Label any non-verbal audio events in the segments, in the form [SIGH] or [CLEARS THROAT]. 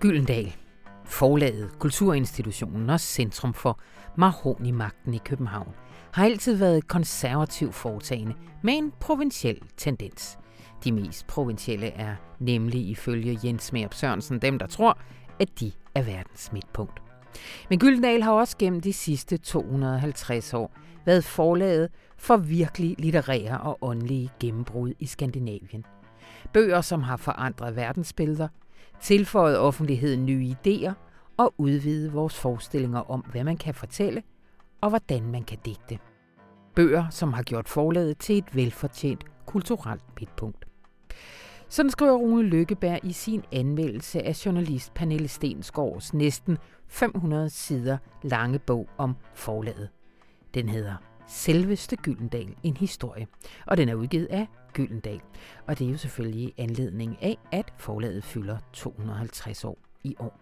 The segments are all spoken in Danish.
Gyldendal, forlaget, kulturinstitutionen og centrum for Marhoni-magten i København, har altid været konservativ foretagende med en provinciel tendens. De mest provincielle er nemlig ifølge Jens Merp Sørensen dem, der tror, at de er verdens midtpunkt. Men Gyldendal har også gennem de sidste 250 år været forlaget for virkelig litterære og åndelige gennembrud i Skandinavien. Bøger, som har forandret verdensbilleder, tilføjet offentligheden nye idéer og udvidet vores forestillinger om, hvad man kan fortælle og hvordan man kan digte. Bøger, som har gjort forlaget til et velfortjent kulturelt midtpunkt. Sådan skriver Rune Lykkeberg i sin anmeldelse af journalist Pernille Stensgaards næsten 500 sider lange bog om forlaget. Den hedder Selveste Gyldendal, en historie, og den er udgivet af Gyldendal. Og det er jo selvfølgelig anledning af, at forlaget fylder 250 år i år.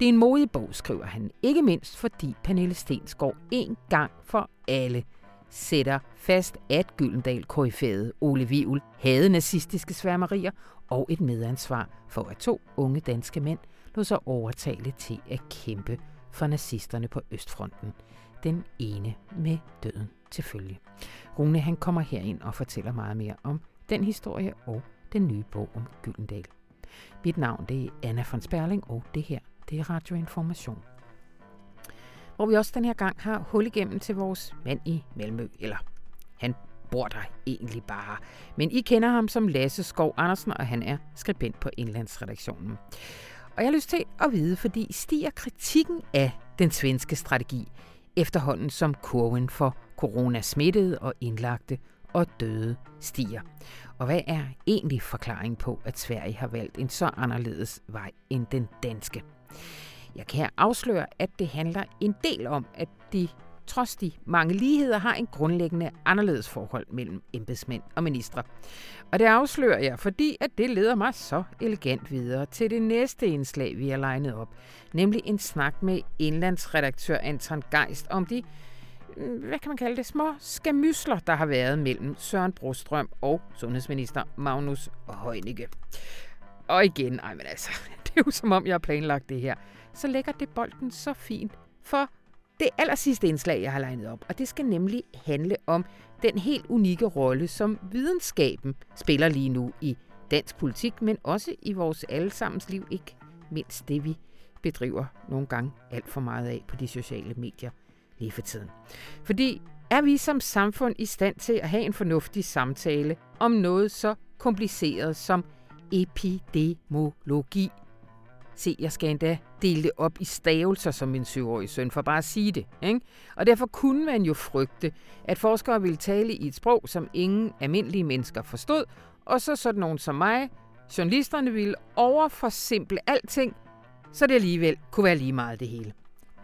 Det er en modig bog, skriver han, ikke mindst fordi Pernille Stensgaard en gang for alle sætter fast, at Gyldendal koryfæet Ole Vivl havde nazistiske sværmerier og et medansvar for, at to unge danske mænd lå sig overtale til at kæmpe for nazisterne på Østfronten. Den ene med døden til følge. Rune han kommer herind og fortæller meget mere om den historie og den nye bog om Gyldendal. Mit navn det er Anna von Sperling, og det her det er Radioinformation. Hvor vi også den her gang har hul igennem til vores mand i Malmø, eller han bor der egentlig bare. Men I kender ham som Lasse Skov Andersen, og han er skribent på Indlandsredaktionen. Og jeg har lyst til at vide, fordi stiger kritikken af den svenske strategi efterhånden som kurven for coronasmittede og indlagte og døde stiger. Og hvad er egentlig forklaring på, at Sverige har valgt en så anderledes vej end den danske? Jeg kan afsløre, at det handler en del om, at de trods de mange ligheder, har en grundlæggende anderledes forhold mellem embedsmænd og ministre. Og det afslører jeg, fordi at det leder mig så elegant videre til det næste indslag, vi har legnet op, nemlig en snak med indlandsredaktør Anton Geist om de hvad kan man kalde det, små skamysler, der har været mellem Søren Brostrøm og sundhedsminister Magnus Heunicke. Og igen, ej men altså, [LAUGHS] det er jo som om, jeg har planlagt det her. Så lægger det bolden så fint for det aller sidste indslag, jeg har legnet op. Og det skal nemlig handle om den helt unikke rolle, som videnskaben spiller lige nu i dansk politik, men også i vores allesammens liv, ikke mindst det, vi bedriver nogle gange alt for meget af på de sociale medier lige for tiden. Fordi er vi som samfund i stand til at have en fornuftig samtale om noget så kompliceret som epidemiologi? Se, jeg skal endda dele det op i stavelser som min syvårige søn, for bare at sige det. Ikke? Og derfor kunne man jo frygte, at forskere ville tale i et sprog, som ingen almindelige mennesker forstod, og så sådan nogen som mig, journalisterne ville overforsimple alting, så det alligevel kunne være lige meget det hele.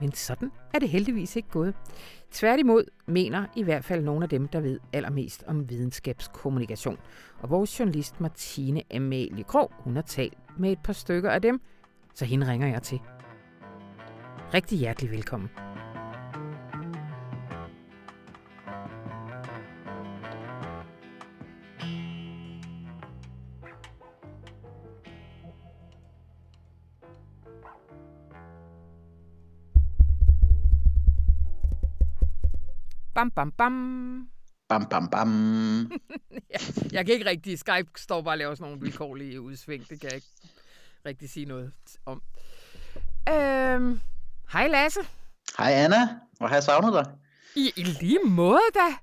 Men sådan er det heldigvis ikke gået. Tværtimod mener i hvert fald nogle af dem, der ved allermest om videnskabskommunikation. Og vores journalist Martine Amalie Krog, hun har talt med et par stykker af dem, så hende ringer jeg til. Rigtig hjertelig velkommen. Bam, bam, bam. Bam, bam, bam. [LAUGHS] ja, jeg kan ikke rigtig. Skype står bare og laver sådan nogle vilkårlige udsving. Det kan jeg ikke rigtig sige noget om. Øhm, hej Lasse. Hej Anna. Hvor har jeg savnet dig? I, I lige måde da.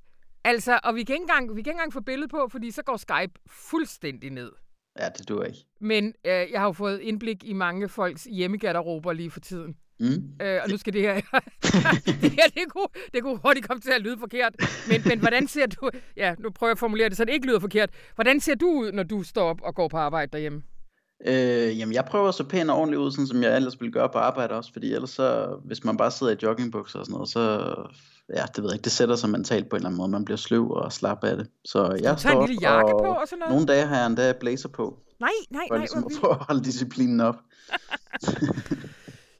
Altså, og vi kan, ikke engang, vi kan ikke engang få billede på, fordi så går Skype fuldstændig ned. Ja, det duer ikke. Men øh, jeg har jo fået indblik i mange folks hjemmegarderober lige for tiden. Mm. Øh, og nu skal det her... [LAUGHS] det her, det kunne, det kunne hurtigt komme til at lyde forkert. Men, men hvordan ser du... Ja, nu prøver jeg at formulere det, så det ikke lyder forkert. Hvordan ser du ud, når du står op og går på arbejde derhjemme? Øh, jamen, jeg prøver så pænt og ordentligt ud, sådan som jeg ellers ville gøre på arbejde også, fordi ellers så, hvis man bare sidder i joggingbukser og sådan noget, så, ja, det ved jeg ikke, det sætter sig mentalt på en eller anden måde, man bliver sløv og slap af det. Så jeg står en lille jakke på og sådan noget? Nogle dage har jeg endda blazer på. Nej, nej, for nej. Ligesom at få at holde disciplinen op. [LAUGHS]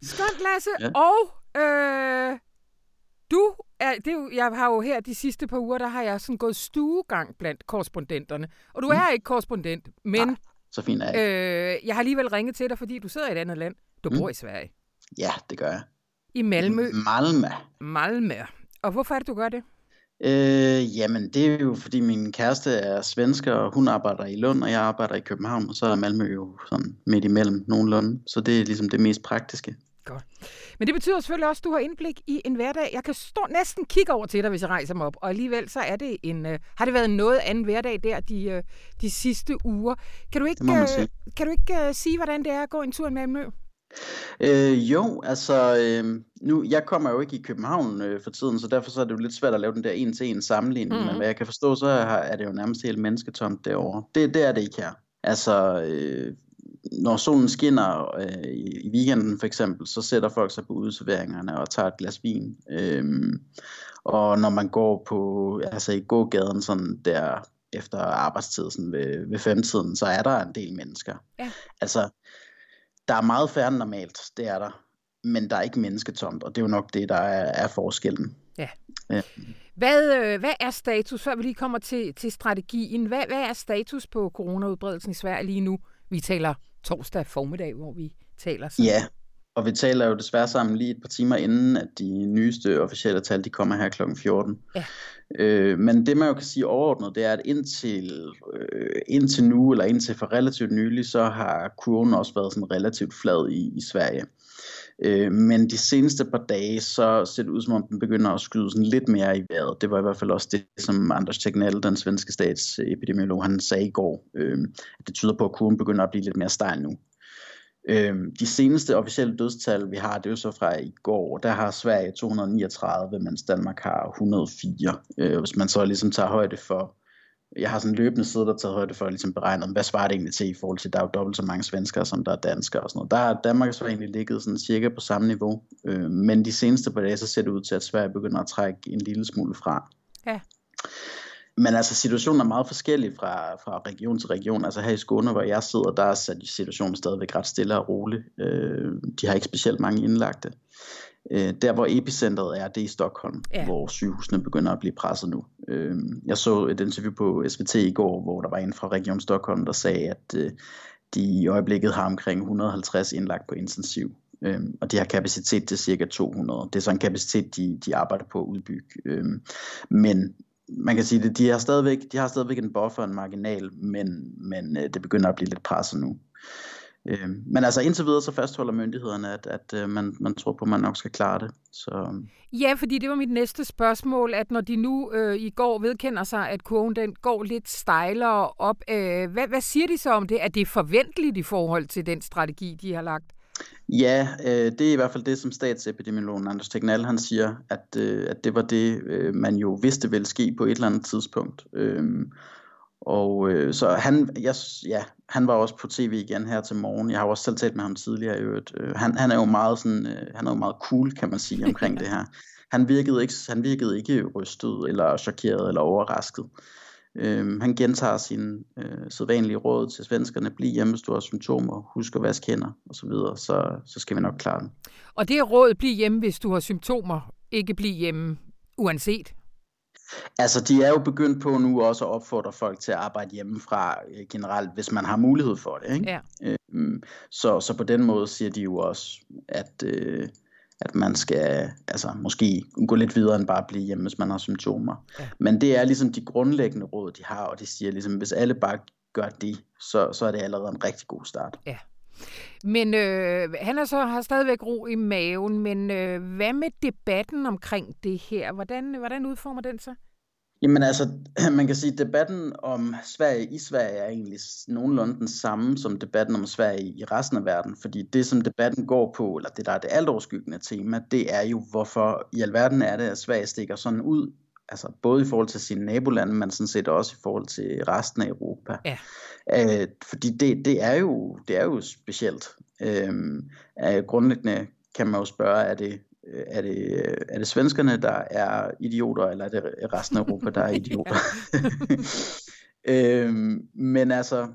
Skønt, Lasse. Ja. Og øh, du er, det er jo, jeg har jo her de sidste par uger, der har jeg sådan gået stuegang blandt korrespondenterne. Og du mm. er ikke korrespondent, men Nej. Så fint er jeg. Øh, jeg har alligevel ringet til dig, fordi du sidder i et andet land. Du mm. bor i Sverige. Ja, det gør jeg. I Malmø. Malmø. Malmø. Og hvorfor er det, du gør det? Øh, jamen, det er jo fordi min kæreste er svensker, og hun arbejder i Lund, og jeg arbejder i København, og så er Malmø jo sådan midt imellem nogenlunde. Så det er ligesom det mest praktiske. Godt. Men det betyder selvfølgelig også, at du har indblik i en hverdag. Jeg kan stå, næsten kigge over til dig, hvis jeg rejser mig op. Og alligevel så er det en, uh, har det været noget anden hverdag der de, uh, de sidste uger. Kan du ikke, uh, kan du ikke uh, sige, hvordan det er at gå en tur i Malmø? Øh, jo, altså, øh, nu, jeg kommer jo ikke i København øh, for tiden, så derfor så er det jo lidt svært at lave den der en-til-en sammenligning, mm. men hvad jeg kan forstå, så er, er det jo nærmest helt mennesketomt derovre. Det, det er det ikke her. Altså, øh, når solen skinner øh, i weekenden for eksempel, så sætter folk sig på udserveringerne og tager et glas vin. Øhm, og når man går på, altså i gågaden sådan der efter arbejdstid sådan ved, ved femtiden, så er der en del mennesker. Ja. Altså, der er meget færre end normalt, det er der. Men der er ikke mennesketomt, og det er jo nok det, der er, er forskellen. Ja. ja. Hvad, øh, hvad er status, før vi lige kommer til, til strategien? Hvad, hvad er status på coronaudbredelsen i Sverige lige nu? Vi taler torsdag formiddag, hvor vi taler sammen. Ja, og vi taler jo desværre sammen lige et par timer inden, at de nyeste officielle tal, de kommer her kl. 14. Ja. Øh, men det man jo kan sige overordnet, det er, at indtil, øh, indtil nu, eller indtil for relativt nylig, så har kurven også været sådan relativt flad i, i Sverige. Øh, men de seneste par dage, så ser det ud som om den begynder at skyde sådan lidt mere i vejret. Det var i hvert fald også det, som Anders Tegnell, den svenske statsepidemiolog, han sagde i går. Øh, at det tyder på, at kurven begynder at blive lidt mere stejl nu. Øh, de seneste officielle dødstal, vi har, det er jo så fra i går, der har Sverige 239, mens Danmark har 104. Øh, hvis man så ligesom tager højde for jeg har sådan løbende siddet og taget højde for at ligesom beregne, hvad svarer det egentlig til i forhold til, der er jo dobbelt så mange svenskere, som der er danskere og sådan noget. Der har Danmark så egentlig ligget sådan cirka på samme niveau, øh, men de seneste par dage, så ser det ud til, at Sverige begynder at trække en lille smule fra. Ja. Men altså situationen er meget forskellig fra, fra region til region. Altså her i Skåne, hvor jeg sidder, der er situationen stadigvæk ret stille og rolig. Øh, de har ikke specielt mange indlagte. Øh, der hvor epicentret er, det er i Stockholm, ja. hvor sygehusene begynder at blive presset nu. Øh, jeg så et interview på SVT i går, hvor der var en fra Region Stockholm, der sagde, at øh, de i øjeblikket har omkring 150 indlagt på intensiv. Øhm, og de har kapacitet til cirka 200. Det er så en kapacitet, de, de arbejder på at udbygge. Øhm, men man kan sige, at de har stadigvæk, de har stadigvæk en buffer, en marginal, men, men øh, det begynder at blive lidt presset nu. Øh, men altså indtil videre så fastholder myndighederne, at, at øh, man, man tror på, at man nok skal klare det. Så... Ja, fordi det var mit næste spørgsmål, at når de nu øh, i går vedkender sig, at kurven den går lidt stejlere op, øh, hvad, hvad siger de så om det? Er det forventeligt i forhold til den strategi, de har lagt? Ja, øh, det er i hvert fald det, som statsepidemiologen Anders Tegnell han siger, at, øh, at det var det, øh, man jo vidste ville ske på et eller andet tidspunkt. Øh, og øh, så han, jeg, ja, han var også på tv igen her til morgen. Jeg har også selv talt med ham tidligere i øvrigt. Øh, han, han er jo meget sådan, øh, han er jo meget cool, kan man sige, omkring [LAUGHS] det her. Han virkede ikke, han virkede ikke rystet eller chokeret eller overrasket. Øh, han gentager sin øh, sædvanlige råd til svenskerne. Bliv hjemme, hvis du har symptomer. Husk at vaske hænder og så videre. Så, så skal vi nok klare den. Og det er råd, bliv hjemme, hvis du har symptomer. Ikke bliv hjemme uanset. Altså, de er jo begyndt på nu også at opfordre folk til at arbejde hjemmefra øh, generelt, hvis man har mulighed for det. Ikke? Ja. Øhm, så, så på den måde siger de jo også, at, øh, at man skal altså, måske gå lidt videre end bare blive hjemme, hvis man har symptomer. Ja. Men det er ligesom de grundlæggende råd, de har, og de siger ligesom, hvis alle bare gør det, så, så er det allerede en rigtig god start. Ja. Men øh, han er så har stadigvæk ro i maven, men øh, hvad med debatten omkring det her? Hvordan, hvordan udformer den sig? Jamen altså, [CLEARS THROAT] man kan sige, at debatten om Sverige i Sverige er egentlig nogenlunde den samme som debatten om Sverige i resten af verden. Fordi det, som debatten går på, eller det, der er det altoverskyggende tema, det er jo, hvorfor i alverden er det, at Sverige stikker sådan ud altså både i forhold til sine nabolande, men sådan set også i forhold til resten af Europa. Ja. Øh, fordi det, det, er jo, det er jo specielt. Øh, øh, grundlæggende kan man jo spørge, er det, er det, er det svenskerne, der er idioter, eller er det resten af Europa, der er [LAUGHS] idioter? [LAUGHS] øh, men altså,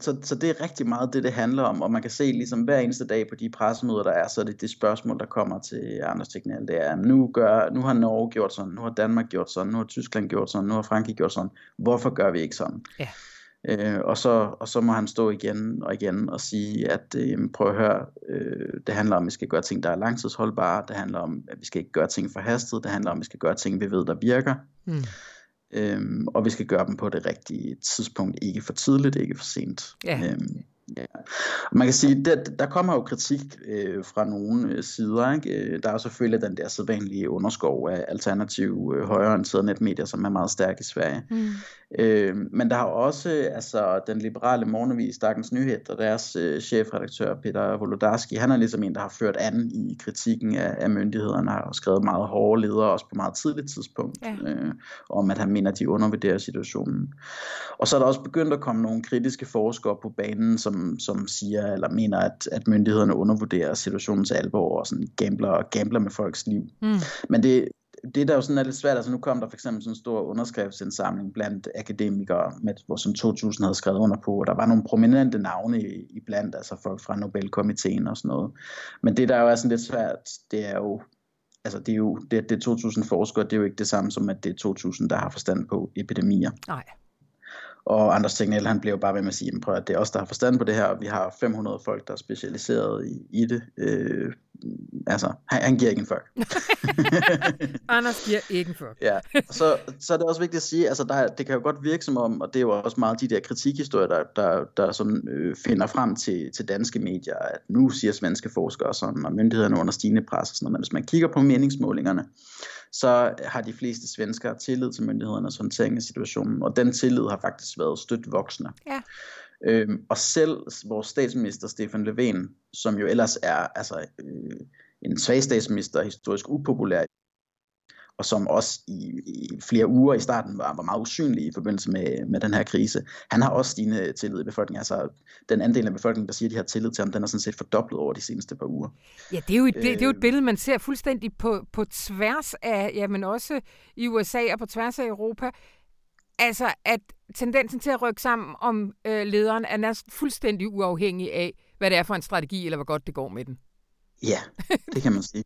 så, så det er rigtig meget det, det handler om, og man kan se ligesom hver eneste dag på de pressemøder, der er, så er det det spørgsmål, der kommer til Anders Tegnell, det er, nu, gør, nu har Norge gjort sådan, nu har Danmark gjort sådan, nu har Tyskland gjort sådan, nu har Frankrig gjort sådan, hvorfor gør vi ikke sådan? Ja. Øh, og, så, og så må han stå igen og igen og sige, at øh, prøv at høre, øh, det handler om, at vi skal gøre ting, der er langtidsholdbare, det handler om, at vi skal ikke gøre ting for hastet, det handler om, at vi skal gøre ting, vi ved, der virker. Mm. Øhm, og vi skal gøre dem på det rigtige tidspunkt, ikke for tidligt, ikke for sent. Ja. Øhm, Ja. Man kan sige, der, der kommer jo kritik øh, fra nogle øh, sider. Ikke? Øh, der er selvfølgelig den der sædvanlige underskov af alternative øh, højreorienterede netmedier, som er meget stærk i Sverige. Mm. Øh, men der har også altså, den liberale morgenavis Dagens Nyhed og deres øh, chefredaktør Peter Wolodarski, han er ligesom en, der har ført an i kritikken af, af myndighederne og skrevet meget hårde ledere, også på meget tidligt tidspunkt, ja. øh, om at han mener, at de undervurderer situationen. Og så er der også begyndt at komme nogle kritiske forskere på banen, som, som siger eller mener, at, at myndighederne undervurderer situationens alvor og sådan gambler, gambler med folks liv. Mm. Men det, det der jo sådan er lidt svært, altså nu kom der for eksempel sådan en stor underskriftsindsamling blandt akademikere, med, hvor som 2000 havde skrevet under på, og der var nogle prominente navne i, i blandt, altså folk fra Nobelkomiteen og sådan noget. Men det der jo er sådan lidt svært, det er jo, altså det er jo, det, det er 2000 forskere, det er jo ikke det samme som, at det er 2000, der har forstand på epidemier. Nej. Og Anders Tegnell, han blev bare ved med at sige, at det er os, der har forstand på det her, og vi har 500 folk, der er specialiseret i, i det. Øh, altså, han, han giver ikke en fuck. [LAUGHS] Anders giver ikke en fuck. ja, så, så er det også vigtigt at sige, altså der, det kan jo godt virke som om, og det er jo også meget de der kritikhistorier, der, der, der sådan, øh, finder frem til, til danske medier, at nu siger svenske forskere sådan, og myndighederne under stigende pres og sådan noget, men hvis man kigger på meningsmålingerne, så har de fleste svenskere tillid til myndighedernes håndtering af situationen, og den tillid har faktisk været stødt voksende. Ja. Øhm, og selv vores statsminister Stefan Löfven, som jo ellers er altså, øh, en svag statsminister, historisk upopulær og som også i, i flere uger i starten var, var meget usynlig i forbindelse med, med den her krise. Han har også stigende tillid i befolkningen. Altså den andel af befolkningen, der siger, at de har tillid til ham, den er sådan set fordoblet over de seneste par uger. Ja, det er jo et, det, det er jo et øh. billede, man ser fuldstændig på, på tværs af, ja, men også i USA og på tværs af Europa. Altså, at tendensen til at rykke sammen om øh, lederen er næsten fuldstændig uafhængig af, hvad det er for en strategi, eller hvor godt det går med den. Ja, det kan man sige.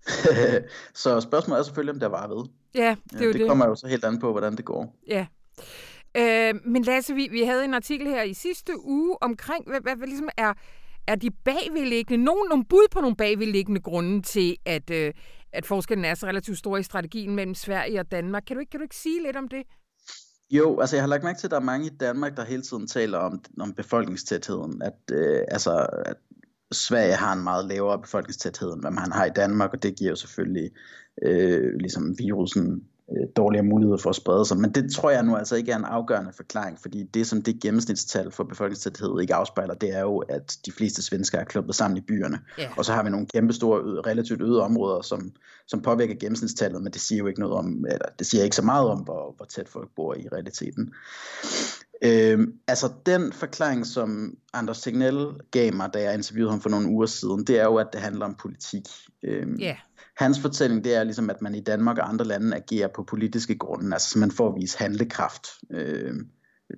[LAUGHS] så spørgsmålet er selvfølgelig, om der var ved. Ja, det er jo det. Det kommer jo så helt an på, hvordan det går. Ja. Øh, men Lasse, vi, vi havde en artikel her i sidste uge omkring, hvad, hvad, hvad ligesom er, er de bagvedliggende, nogen, nogle bud på nogle bagvedliggende grunde til, at, øh, at forskellen er så relativt stor i strategien mellem Sverige og Danmark. Kan du ikke, kan du ikke sige lidt om det? Jo, altså jeg har lagt mærke til, at der er mange i Danmark, der hele tiden taler om, om befolkningstætheden. At, øh, altså, at Sverige har en meget lavere befolkningstæthed, end hvad man har i Danmark, og det giver jo selvfølgelig øh, ligesom virusen dårligere muligheder for at sprede sig. Men det tror jeg nu altså ikke er en afgørende forklaring, fordi det som det gennemsnitstal for befolkningstæthed ikke afspejler, det er jo, at de fleste svenskere er klubbet sammen i byerne. Yeah. Og så har vi nogle kæmpe store, relativt øde områder, som, som påvirker gennemsnitstallet, men det siger jo ikke noget om, eller det siger ikke så meget om, hvor, hvor tæt folk bor i realiteten. Øhm, altså den forklaring, som Anders Tegnell gav mig, da jeg interviewede ham for nogle uger siden, det er jo, at det handler om politik. Øhm, yeah. Hans fortælling, det er ligesom, at man i Danmark og andre lande agerer på politiske grunde, altså så man får at vise handlekraft. Øhm,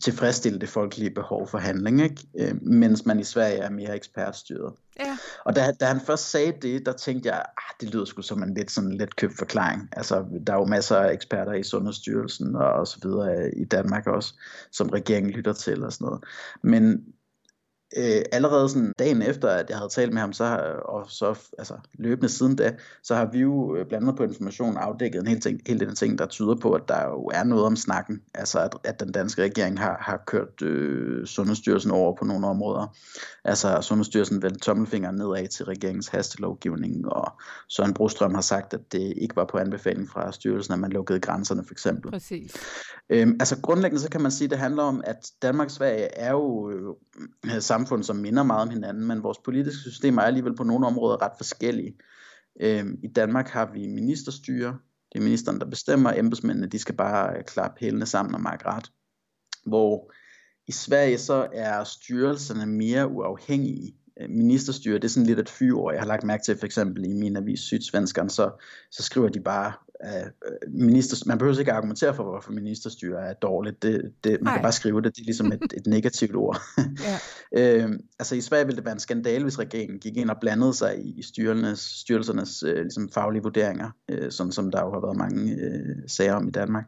tilfredsstille det folkelige behov for handling, ikke? Øh, mens man i Sverige er mere ekspertstyret. Ja. Og da, da han først sagde det, der tænkte jeg, ah, det lyder sgu som en lidt, sådan lidt købt forklaring. Altså, der er jo masser af eksperter i Sundhedsstyrelsen og, og så videre i Danmark også, som regeringen lytter til og sådan noget. Men øh, allerede sådan dagen efter, at jeg havde talt med ham, så, og så altså, løbende siden da, så har vi jo øh, blandt andet på information afdækket en hel, ting, hel del ting, der tyder på, at der jo er noget om snakken. Altså at, at den danske regering har, har kørt øh, Sundhedsstyrelsen over på nogle områder. Altså Sundhedsstyrelsen vendte tommelfingeren nedad til regeringens hastelovgivning, og Søren Brostrøm har sagt, at det ikke var på anbefaling fra styrelsen, at man lukkede grænserne for eksempel. Præcis. Øhm, altså grundlæggende så kan man sige, at det handler om, at Danmark og Sverige er jo øh, samfund, som minder meget om hinanden, men vores politiske systemer er alligevel på nogle områder ret forskellige. Øhm, I Danmark har vi ministerstyre, det er ministeren, der bestemmer, embedsmændene de skal bare øh, klappe hælene sammen og markere ret. Hvor i Sverige så er styrelserne mere uafhængige. Øh, ministerstyre, det er sådan lidt et fyord. Jeg har lagt mærke til for eksempel i min avis Sydsvenskeren, så, så skriver de bare, at minister, man behøver ikke argumentere for, hvorfor ministerstyre er dårligt. Det, det, man Ej. kan bare skrive det, det er ligesom et, et negativt ord. [LAUGHS] Øh, altså i Sverige ville det være en skandale, hvis regeringen gik ind og blandede sig i styrelsernes, styrelsernes øh, ligesom faglige vurderinger, øh, sådan som der jo har været mange øh, sager om i Danmark.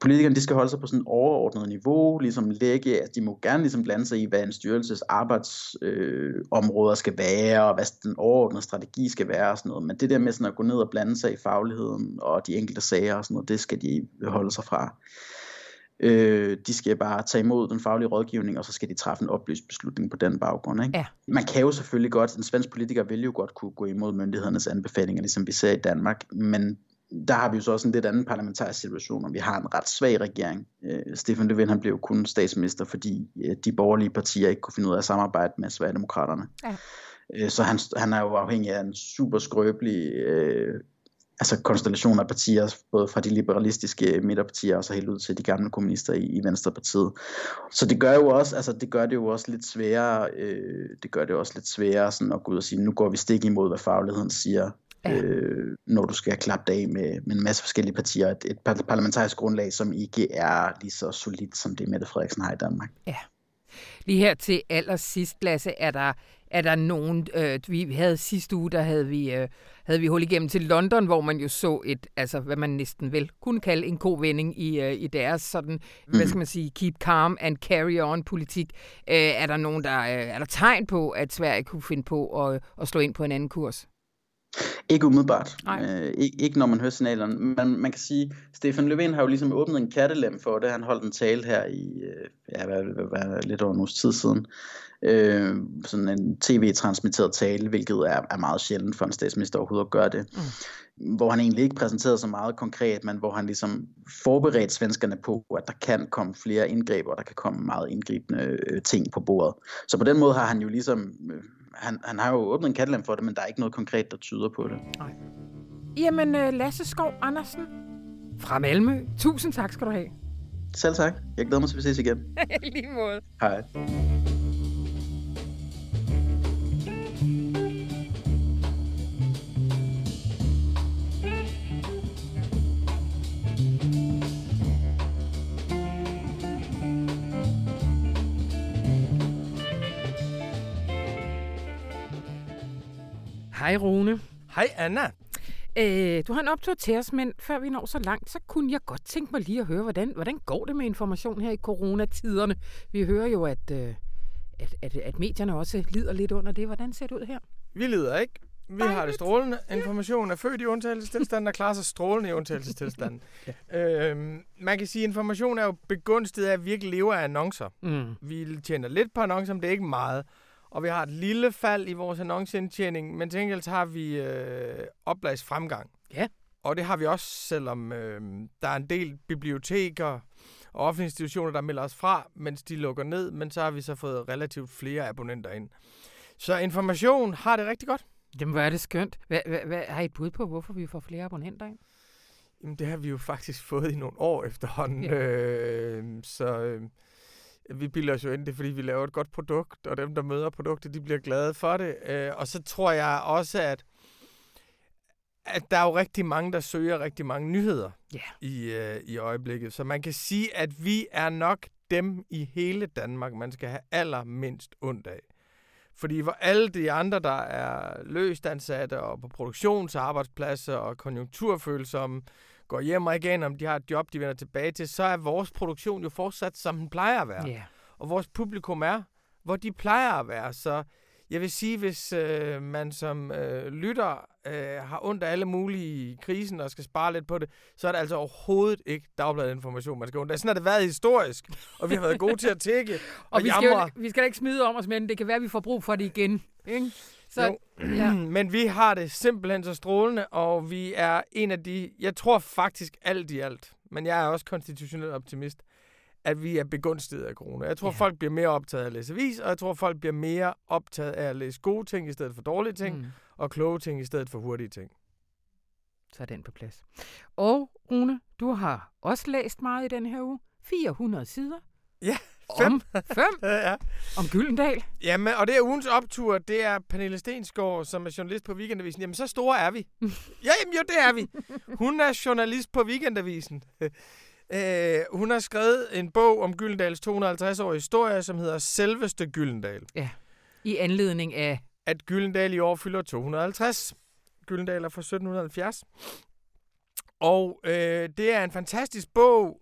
Politikerne de skal holde sig på sådan et overordnet niveau, ligesom lægge, at de må gerne ligesom blande sig i, hvad en styrelses arbejdsområder øh, skal være, og hvad den overordnede strategi skal være og sådan noget. Men det der med sådan at gå ned og blande sig i fagligheden og de enkelte sager og sådan noget, det skal de holde sig fra. Øh, de skal bare tage imod den faglige rådgivning, og så skal de træffe en oplyst beslutning på den baggrund. Ikke? Ja. Man kan jo selvfølgelig godt, en svensk politiker vil jo godt kunne gå imod myndighedernes anbefalinger, ligesom vi ser i Danmark, men der har vi jo så også en lidt anden parlamentarisk situation, og vi har en ret svag regering. Øh, Stefan Löfven han blev jo kun statsminister, fordi øh, de borgerlige partier ikke kunne finde ud af at samarbejde med Sverigedemokraterne. Ja. Øh, så han, han er jo afhængig af en super skrøbelig øh, altså konstellation af partier, både fra de liberalistiske midterpartier og så helt ud til de gamle kommunister i, i Venstrepartiet. Så det gør jo også, altså det gør det jo også lidt sværere, øh, det gør det også lidt sværere sådan at gå ud og sige, nu går vi stik imod, hvad fagligheden siger, ja. øh, når du skal klappe af med, med en masse forskellige partier. Et, et parlamentarisk grundlag, som ikke er lige så solidt, som det Mette Frederiksen har i Danmark. Ja. Lige her til allersidst, Lasse, er der, er der nogen, øh, vi havde sidste uge, der havde vi, øh, havde vi hul igennem til London, hvor man jo så et, altså hvad man næsten vel kunne kalde en kovending i, øh, i deres sådan, mm. hvad skal man sige, keep calm and carry on politik. Øh, er der nogen, der, øh, er der tegn på, at Sverige kunne finde på at, at slå ind på en anden kurs? Ikke umiddelbart. Øh, ikke, ikke når man hører signalerne. Man, man kan sige, Stefan Löfven har jo ligesom åbnet en kattelem for det. Han holdt en tale her i øh, ja, hvad, hvad, hvad, lidt over en uges tid siden. Øh, sådan en tv-transmitteret tale, hvilket er, er meget sjældent for en statsminister overhovedet at gøre det. Mm. Hvor han egentlig ikke præsenterede så meget konkret, men hvor han ligesom forberedte svenskerne på, at der kan komme flere indgreb, og der kan komme meget indgribende øh, ting på bordet. Så på den måde har han jo ligesom øh, han, han har jo åbnet en kattelem for det, men der er ikke noget konkret, der tyder på det. Nej. Jamen, øh, Lasse Skov Andersen fra Malmø. Tusind tak skal du have. Selv tak. Jeg glæder mig til, at vi ses igen. [LAUGHS] Lige måde. Hej. Hej Rune. Hej Anna. Øh, du har en optur til os, men før vi når så langt, så kunne jeg godt tænke mig lige at høre, hvordan, hvordan går det med information her i coronatiderne? Vi hører jo, at, øh, at, at, at medierne også lider lidt under det. Hvordan ser det ud her? Vi lider ikke. Vi Dejligt. har det strålende. Information er født i undtagelsestilstand og klarer sig strålende i undtagelsestilstand. [LAUGHS] ja. øhm, man kan sige, at information er jo begunstiget af, at vi ikke lever af annoncer. Mm. Vi tjener lidt på annoncer, men det er ikke meget og vi har et lille fald i vores annonceindtjening, men til gengæld har vi øh, oplagsfremgang. Ja. Og det har vi også, selvom øh, der er en del biblioteker og offentlige institutioner, der melder os fra, mens de lukker ned, men så har vi så fået relativt flere abonnenter ind. Så information har det rigtig godt. Jamen, hvor er det skønt. Hvad, hvad, hvad, har I et bud på, hvorfor vi får flere abonnenter ind? Jamen, det har vi jo faktisk fået i nogle år efterhånden. Ja. Øh, så... Øh, vi bilder os jo ind, det er, fordi vi laver et godt produkt, og dem, der møder produktet, de bliver glade for det. Øh, og så tror jeg også, at, at der er jo rigtig mange, der søger rigtig mange nyheder yeah. i, øh, i øjeblikket. Så man kan sige, at vi er nok dem i hele Danmark, man skal have allermindst ondt af. Fordi hvor alle de andre, der er løst ansatte og på produktionsarbejdspladser og konjunkturfølsomme, går hjem og igen, om de har et job, de vender tilbage til, så er vores produktion jo fortsat, som den plejer at være. Yeah. Og vores publikum er, hvor de plejer at være. Så jeg vil sige, hvis øh, man som øh, lytter øh, har ondt af alle mulige i krisen og skal spare lidt på det, så er det altså overhovedet ikke dagbladet information, man skal ondt af. Sådan har det været historisk, og vi har været gode til at tække [LAUGHS] og, og vi, skal jo, vi skal da ikke smide om os, men det kan være, at vi får brug for det igen. Ikke? Så, jo. Ja. [CLEARS THROAT] Men vi har det simpelthen så strålende, og vi er en af de, jeg tror faktisk alt i alt, men jeg er også konstitutionel optimist, at vi er begunstiget af corona. Jeg tror, ja. folk bliver mere optaget af at læse avis, og jeg tror, folk bliver mere optaget af at læse gode ting i stedet for dårlige ting, mm. og kloge ting i stedet for hurtige ting. Så er den på plads. Og Rune, du har også læst meget i den her uge. 400 sider. Ja. Fem. Om fem? [LAUGHS] ja. Om Gyldendal? Jamen, og det er ugens optur, det er Pernille Stensgaard, som er journalist på Weekendavisen. Jamen, så store er vi. [LAUGHS] ja, jamen jo, det er vi. Hun er journalist på Weekendavisen. [LAUGHS] Øh, hun har skrevet en bog om Gyldendals 250-årige historie, som hedder Selveste Gyldendal. Ja, i anledning af... At Gyldendal i år fylder 250. Gyldendal er fra 1770. Og øh, det er en fantastisk bog,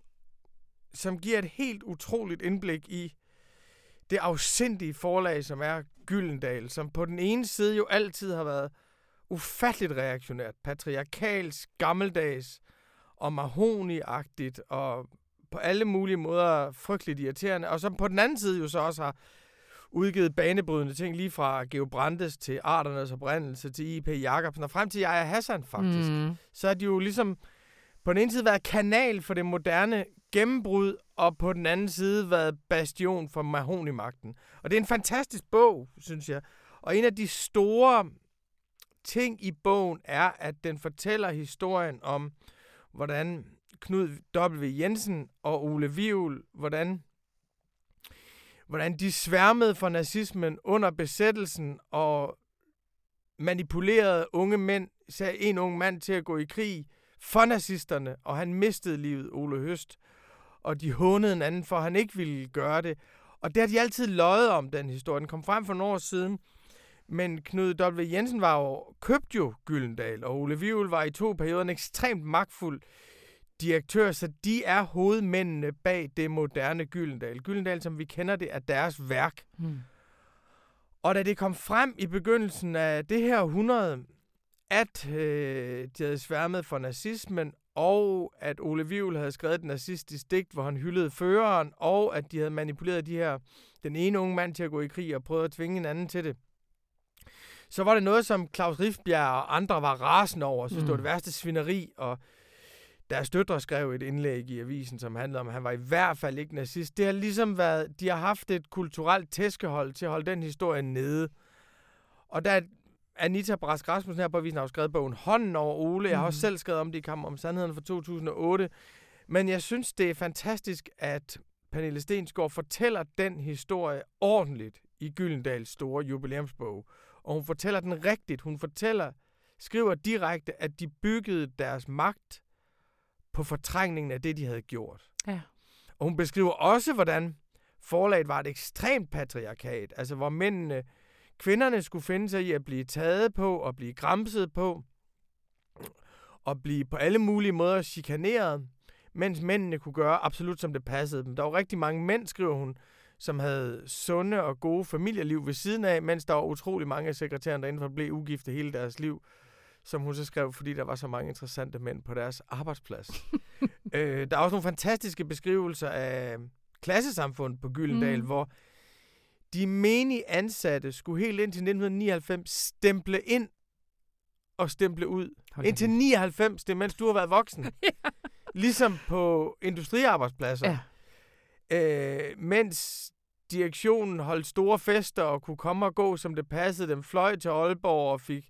som giver et helt utroligt indblik i det afsindige forlag, som er Gyldendal, som på den ene side jo altid har været ufatteligt reaktionært, patriarkalsk, gammeldags og mahoniagtigt og på alle mulige måder frygteligt irriterende, og som på den anden side jo så også har udgivet banebrydende ting, lige fra Geo Brandes til Arternes oprindelse til I.P. Jacobsen, og frem til Jaja Hassan faktisk. Mm. Så er de jo ligesom på den ene side været kanal for det moderne gennembrud, og på den anden side været bastion for Mahonimagten. Og det er en fantastisk bog, synes jeg. Og en af de store ting i bogen er, at den fortæller historien om, hvordan Knud W. Jensen og Ole Vivl, hvordan, hvordan de sværmede for nazismen under besættelsen og manipulerede unge mænd, sagde en ung mand til at gå i krig for nazisterne, og han mistede livet, Ole Høst. Og de hånede en anden for, han ikke ville gøre det. Og det har de altid løjet om, den historie. Den kom frem for nogle år siden. Men Knud W. Jensen var jo, købte jo Gyldendal, og Ole Vivl var i to perioder en ekstremt magtfuld direktør, så de er hovedmændene bag det moderne Gyldendal. Gyldendal, som vi kender det, er deres værk. Hmm. Og da det kom frem i begyndelsen af det her århundrede, at øh, de havde sværmet for nazismen, og at Ole Vivl havde skrevet et nazistisk digt, hvor han hyldede føreren, og at de havde manipuleret de her, den ene unge mand til at gå i krig og prøvet at tvinge en anden til det. Så var det noget, som Claus Riffbjerg og andre var rasende over, synes mm. det var det værste svineri, og deres døtre skrev et indlæg i avisen, som handlede om, at han var i hvert fald ikke nazist. Det har ligesom været, de har haft et kulturelt tæskehold til at holde den historie nede. Og da Anita Brask Rasmussen her på avisen har skrevet bogen Hånden over Ole. Jeg har også mm. selv skrevet om det i Kammer om Sandheden fra 2008. Men jeg synes, det er fantastisk, at Pernille Stensgaard fortæller den historie ordentligt i Gyldendals store jubilæumsbog. Og hun fortæller den rigtigt. Hun fortæller, skriver direkte, at de byggede deres magt på fortrængningen af det, de havde gjort. Ja. Og hun beskriver også, hvordan forlaget var et ekstremt patriarkat, altså hvor mændene, kvinderne skulle finde sig i at blive taget på og blive græmset på, og blive på alle mulige måder chikaneret, mens mændene kunne gøre absolut som det passede dem. Der var rigtig mange mænd, skriver hun, som havde sunde og gode familieliv ved siden af, mens der var utrolig mange af sekretærerne, der indenfor blev ugifte hele deres liv som hun så skrev, fordi der var så mange interessante mænd på deres arbejdsplads. [LAUGHS] øh, der er også nogle fantastiske beskrivelser af klassesamfundet på Gyldendal, mm. hvor de menige ansatte skulle helt indtil 1999 stemple ind og stemple ud. Hold indtil 99, det er mens du har været voksen. [LAUGHS] ja. Ligesom på industriarbejdspladser. Ja. Øh, mens direktionen holdt store fester og kunne komme og gå, som det passede dem, fløj til Aalborg og fik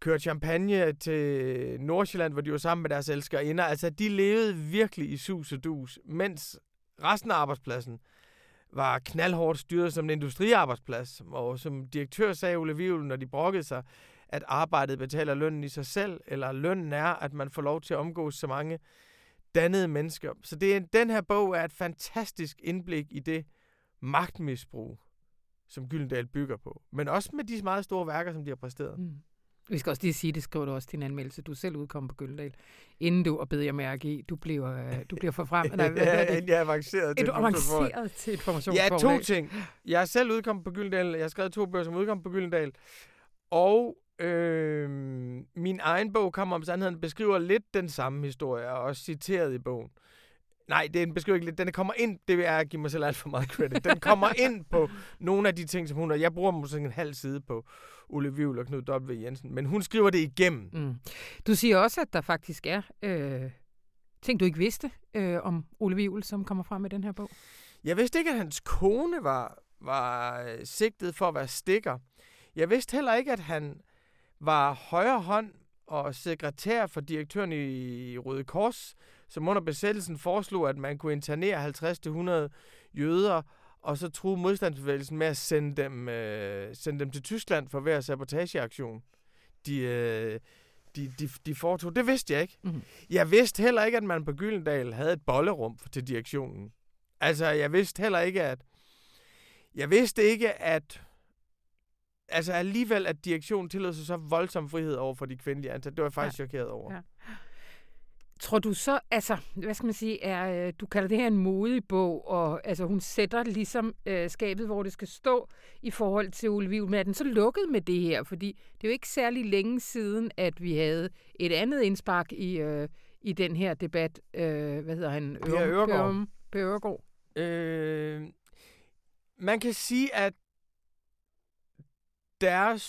kørt champagne til Nordsjælland, hvor de var sammen med deres elskerinder. Altså, de levede virkelig i sus og dus, mens resten af arbejdspladsen var knaldhårdt styret som en industriarbejdsplads. Og som direktør sagde Ole Vivel, når de brokkede sig, at arbejdet betaler lønnen i sig selv, eller lønnen er, at man får lov til at omgås så mange dannede mennesker. Så det er, den her bog er et fantastisk indblik i det magtmisbrug, som Gyldendal bygger på. Men også med de meget store værker, som de har præsteret. Mm. Vi skal også lige sige, det skriver du også din anmeldelse. Du selv udkom på Gyldendal, inden du, og bed jeg mærke i, du bliver, øh, du bliver forfremmet. [LAUGHS] Nej, hvad, ja, det? jeg er avanceret til, avanceret til information. Ja, to ting. Jeg er selv udkommet på Gyldendal. Jeg har skrevet to bøger, som udkom på Gyldendal. Og øh, min egen bog, Kammer om Sandheden, beskriver lidt den samme historie, og også citeret i bogen. Nej, det er en beskrivelse. Den kommer ind, det er at give mig selv alt for meget credit. Den kommer [LAUGHS] ind på nogle af de ting, som hun har. Jeg bruger måske en halv side på Ole Vivl og Knud W. Jensen, men hun skriver det igennem. Mm. Du siger også, at der faktisk er øh, ting, du ikke vidste øh, om Ole Vivl, som kommer frem i den her bog. Jeg vidste ikke, at hans kone var, var øh, sigtet for at være stikker. Jeg vidste heller ikke, at han var højre hånd og sekretær for direktøren i Røde Kors, som under besættelsen foreslog, at man kunne internere 50-100 jøder, og så truede modstandsbevægelsen med at sende dem, øh, sende dem til Tyskland for hver sabotageaktion. De, øh, de, de, de foretog. Det vidste jeg ikke. Mhm. Jeg vidste heller ikke, at man på Gyldendal havde et bollerum til direktionen. Altså, jeg vidste heller ikke, at... Jeg vidste ikke, at... Altså alligevel, at direktionen tillod sig så voldsom frihed over for de kvindelige ansatte. Det var jeg faktisk ja. chokeret over. Ja. Tror du så, altså, hvad skal man sige, er, øh, du kalder det her en modig bog, og altså, hun sætter ligesom øh, skabet, hvor det skal stå i forhold til Ole Vivel, men er den så lukket med det her? Fordi det er jo ikke særlig længe siden, at vi havde et andet indspark i, øh, i den her debat. Øh, hvad hedder han? Per Øregård. Ørum- Per Øregård. Øh, man kan sige, at deres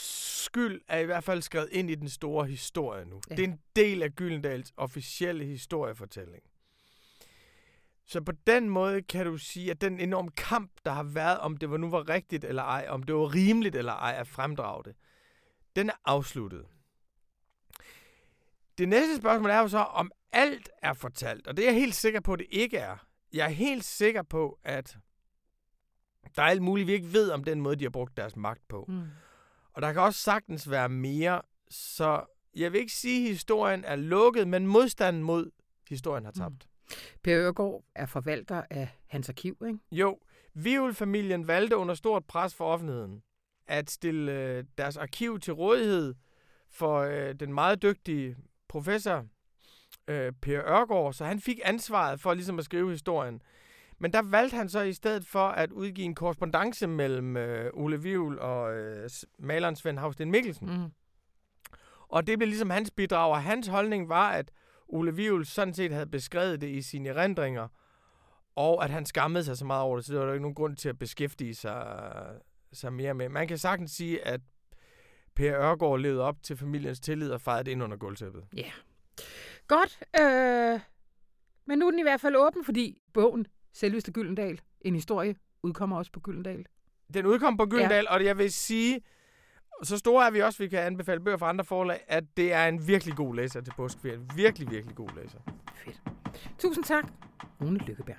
skyld er i hvert fald skrevet ind i den store historie nu. Ja. Det er en del af Gyldendals officielle historiefortælling. Så på den måde kan du sige, at den enorme kamp, der har været, om det var nu var rigtigt eller ej, om det var rimeligt eller ej at fremdrage det, den er afsluttet. Det næste spørgsmål er jo så, om alt er fortalt, og det er jeg helt sikker på, at det ikke er. Jeg er helt sikker på, at der er alt muligt, vi ikke ved om den måde, de har brugt deres magt på. Mm. Og der kan også sagtens være mere, så jeg vil ikke sige, at historien er lukket, men modstanden mod historien har tabt. Per Øregård er forvalter af hans arkiv, ikke? Jo, Vivel-familien valgte under stort pres for offentligheden at stille øh, deres arkiv til rådighed for øh, den meget dygtige professor øh, Per Ørgaard, så han fik ansvaret for ligesom at skrive historien. Men der valgte han så i stedet for at udgive en korrespondence mellem øh, Ole Vivel og øh, maleren Svend Havsten Mikkelsen. Mm. Og det blev ligesom hans bidrag, og hans holdning var, at Ole Vivel sådan set havde beskrevet det i sine erindringer, og at han skammede sig så meget over det, så der var der ikke nogen grund til at beskæftige sig, sig mere med. Man kan sagtens sige, at Per Ørgaard levede op til familiens tillid og fejrede det ind under gulvtæppet. Ja. Godt. Øh, men nu er den i hvert fald åben, fordi bogen, Selveste Gyldendal, en historie, udkommer også på Gyldendal. Den udkom på Gyldendal, ja. og jeg vil sige, så store er vi også, vi kan anbefale bøger fra andre forlag, at det er en virkelig god læser til påskeferien. Virkelig, virkelig god læser. Fedt. Tusind tak, Rune Lykkeberg.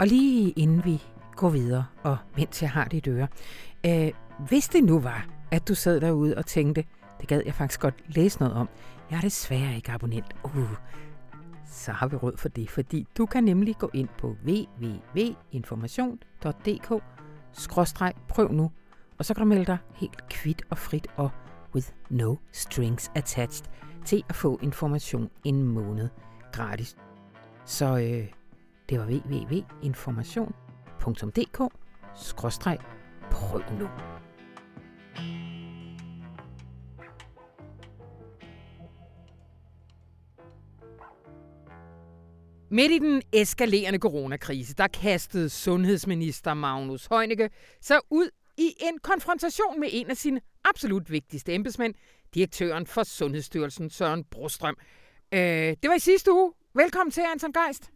Og lige inden vi går videre, og mens jeg har dit øre, øh, hvis det nu var, at du sad derude og tænkte, det gad jeg faktisk godt læse noget om, jeg er desværre ikke abonnent. Uh, så har vi råd for det, fordi du kan nemlig gå ind på www.information.dk skråstreg prøv nu, og så kan du melde dig helt kvit og frit og with no strings attached til at få information en måned gratis. Så øh, det var www.information.dk skråstreg prøv nu. Midt i den eskalerende coronakrise, der kastede sundhedsminister Magnus Heunicke sig ud i en konfrontation med en af sine absolut vigtigste embedsmænd, direktøren for Sundhedsstyrelsen Søren Brostrøm. Øh, det var i sidste uge. Velkommen til, Anton Geist.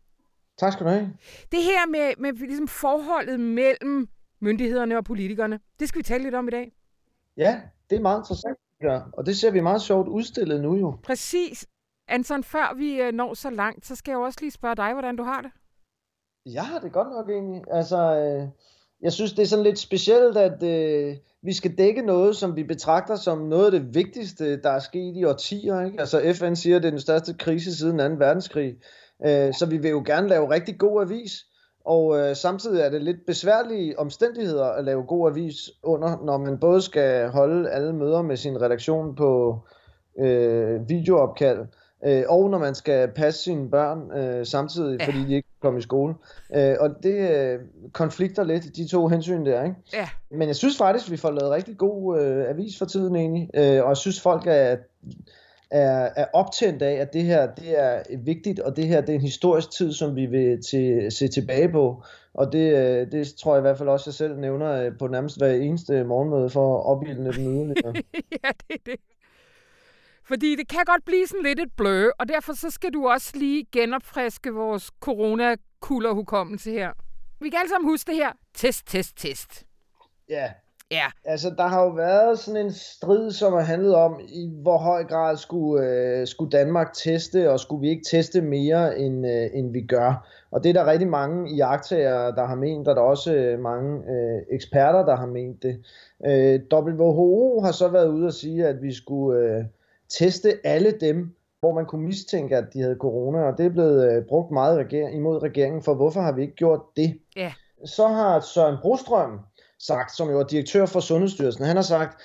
Tak skal du have. Det her med, med ligesom forholdet mellem myndighederne og politikerne, det skal vi tale lidt om i dag. Ja, det er meget interessant. Ja. Og det ser vi meget sjovt udstillet nu jo. Præcis. Anton, før vi øh, når så langt, så skal jeg også lige spørge dig, hvordan du har det. Jeg har det godt nok egentlig. Altså, øh, jeg synes, det er sådan lidt specielt, at øh, vi skal dække noget, som vi betragter som noget af det vigtigste, der er sket i årtier. Ikke? Altså FN siger, at det er den største krise siden 2. verdenskrig. Øh, så vi vil jo gerne lave rigtig god avis. Og øh, samtidig er det lidt besværlige omstændigheder at lave god avis under, når man både skal holde alle møder med sin redaktion på øh, videoopkald, øh, og når man skal passe sine børn øh, samtidig, Ja. fordi de ikke kommer i skole. Øh, og det øh, konflikter lidt, de to hensyn der, ikke? Ja. Men jeg synes faktisk, vi får lavet rigtig god øh, avis for tiden egentlig, øh, og jeg synes folk er, er, er optændt af, at det her det er vigtigt, og det her det er en historisk tid, som vi vil til, se tilbage på. Og det, øh, det tror jeg i hvert fald også, jeg selv nævner øh, på nærmest hver eneste morgenmøde for at opildne den yderligere. [LAUGHS] ja, det er det. Fordi det kan godt blive sådan lidt et blø, og derfor så skal du også lige genopfriske vores coronakulderhukommelse her. Vi kan alle sammen huske det her. Test, test, test. ja, Ja. Altså, der har jo været sådan en strid, som har handlet om, i hvor høj grad skulle, øh, skulle Danmark teste, og skulle vi ikke teste mere, end, øh, end vi gør. Og det er der rigtig mange iagtagere, der har ment, og der er også øh, mange øh, eksperter, der har ment det. Øh, WHO har så været ude og sige, at vi skulle øh, teste alle dem, hvor man kunne mistænke, at de havde corona, og det er blevet øh, brugt meget reger- imod regeringen, for hvorfor har vi ikke gjort det? Ja. Så har Søren Brostrøm sagt, som jo er direktør for Sundhedsstyrelsen, han har sagt,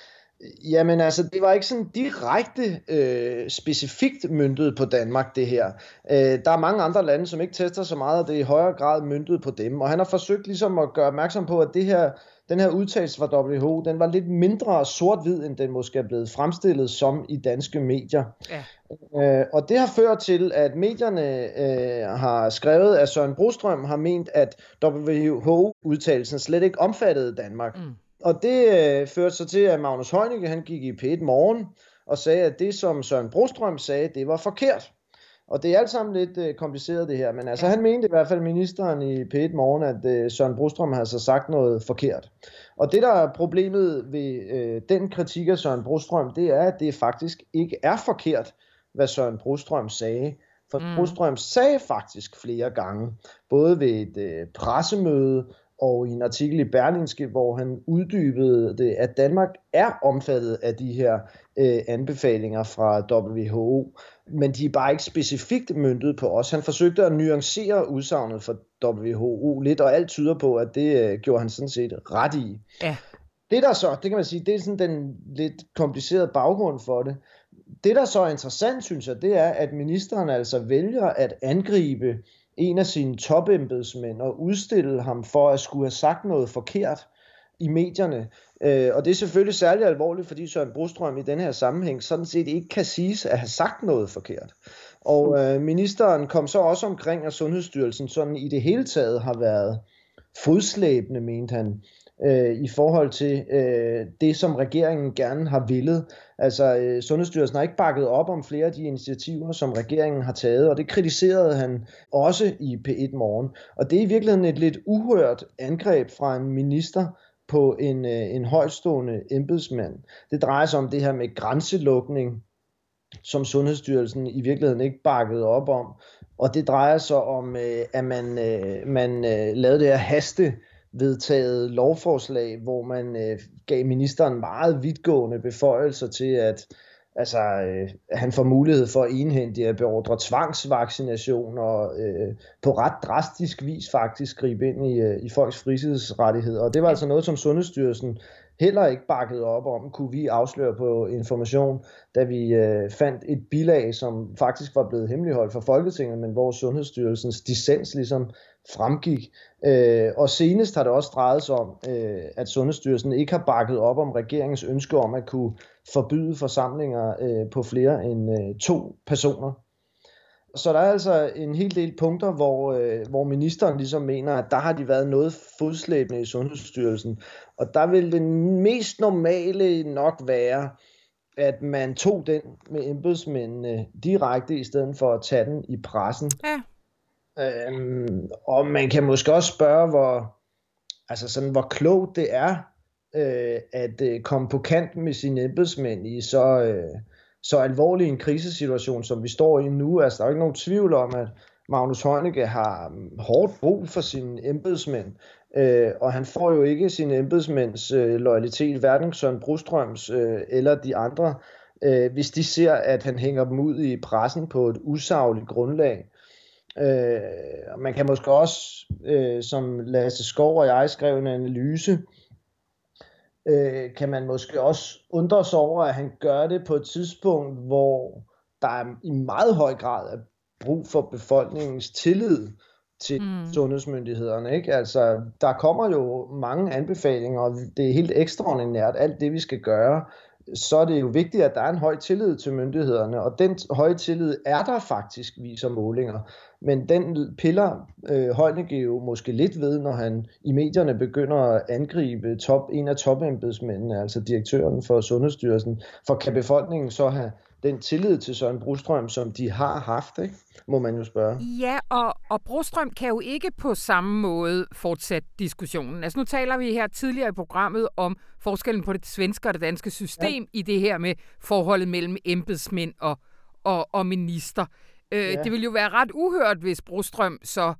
Jamen altså, det var ikke sådan direkte øh, specifikt myndet på Danmark, det her. Øh, der er mange andre lande, som ikke tester så meget, og det er i højere grad myndet på dem. Og han har forsøgt ligesom at gøre opmærksom på, at det her, den her udtalelse fra WHO, den var lidt mindre sort-hvid, end den måske er blevet fremstillet som i danske medier. Ja. Øh, og det har ført til, at medierne øh, har skrevet, at Søren Brostrøm har ment, at WHO-udtalelsen slet ikke omfattede Danmark. Mm. Og det øh, førte så til, at Magnus Heunicke, han gik i P1 morgen og sagde, at det, som Søren Brostrøm sagde, det var forkert. Og det er alt sammen lidt øh, kompliceret det her, men altså han mente i hvert fald ministeren i P1 morgen, at øh, Søren Brostrøm har så sagt noget forkert. Og det der er problemet ved øh, den kritik af Søren Brostrøm, det er, at det faktisk ikke er forkert, hvad Søren Brostrøm sagde. For mm. Brostrøm sagde faktisk flere gange, både ved et øh, pressemøde og i en artikel i Berlingske, hvor han uddybede det, at Danmark er omfattet af de her øh, anbefalinger fra WHO, men de er bare ikke specifikt myndet på os. Han forsøgte at nuancere udsagnet for WHO lidt, og alt tyder på, at det øh, gjorde han sådan set ret i. Ja. Det der så, det kan man sige, det er sådan den lidt komplicerede baggrund for det. Det der så er interessant, synes jeg, det er, at ministeren altså vælger at angribe en af sine topembedsmænd og udstille ham for at skulle have sagt noget forkert i medierne. Øh, og det er selvfølgelig særlig alvorligt, fordi Søren Brostrøm i den her sammenhæng sådan set ikke kan siges at have sagt noget forkert. Og øh, ministeren kom så også omkring, at Sundhedsstyrelsen sådan i det hele taget har været fodslæbende, mente han, øh, i forhold til øh, det, som regeringen gerne har villet. Altså, øh, Sundhedsstyrelsen har ikke bakket op om flere af de initiativer, som regeringen har taget, og det kritiserede han også i P1 Morgen. Og det er i virkeligheden et lidt uhørt angreb fra en minister på en, øh, en højstående embedsmand. Det drejer sig om det her med grænselukning, som Sundhedsstyrelsen i virkeligheden ikke bakkede op om. Og det drejer sig om, øh, at man, øh, man øh, lavede det her haste vedtaget lovforslag, hvor man øh, gav ministeren meget vidtgående beføjelser til, at altså, øh, han får mulighed for at indhente at beordre tvangsvaccination og øh, på ret drastisk vis faktisk gribe ind i, øh, i folks frihedsrettigheder. Og det var altså noget, som Sundhedsstyrelsen heller ikke bakket op om, kunne vi afsløre på information, da vi øh, fandt et bilag, som faktisk var blevet hemmeligholdt for Folketinget, men hvor Sundhedsstyrelsens dissens ligesom fremgik. Øh, og senest har det også drejet sig om, øh, at Sundhedsstyrelsen ikke har bakket op om regeringens ønske om at kunne forbyde forsamlinger øh, på flere end øh, to personer. Så der er altså en hel del punkter, hvor, øh, hvor ministeren ligesom mener, at der har de været noget fodslæbende i Sundhedsstyrelsen. Og der vil det mest normale nok være, at man tog den med embedsmændene direkte, i stedet for at tage den i pressen. Ja. Øhm, og man kan måske også spørge, hvor, altså sådan, hvor klogt det er, øh, at øh, komme på kant med sine embedsmænd i så, øh, så alvorlig en krisesituation, som vi står i nu. Altså, der er ikke nogen tvivl om, at Magnus Heunicke har mm, hårdt brug for sine embedsmænd, øh, og han får jo ikke sine embedsmænds øh, loyalitet, hverken Søren Brustrøms øh, eller de andre, øh, hvis de ser, at han hænger dem ud i pressen på et usagligt grundlag. Øh, man kan måske også, øh, som Lasse Skov og jeg skrev en analyse, øh, kan man måske også undre sig over, at han gør det på et tidspunkt, hvor der er i meget høj grad er brug for befolkningens tillid til mm. sundhedsmyndighederne. Ikke? Altså, der kommer jo mange anbefalinger, og det er helt ekstraordinært, alt det vi skal gøre så er det jo vigtigt, at der er en høj tillid til myndighederne, og den høje tillid er der faktisk, viser målinger. Men den piller øh, Heunicke jo måske lidt ved, når han i medierne begynder at angribe top, en af topembedsmændene, altså direktøren for Sundhedsstyrelsen. For kan befolkningen så have den tillid til Søren Brostrøm, som de har haft, ikke? må man jo spørge. Ja, og, og Brostrøm kan jo ikke på samme måde fortsætte diskussionen. Altså nu taler vi her tidligere i programmet om forskellen på det svenske og det danske system ja. i det her med forholdet mellem embedsmænd og, og, og minister. Øh, ja. Det ville jo være ret uhørt, hvis Brostrøm så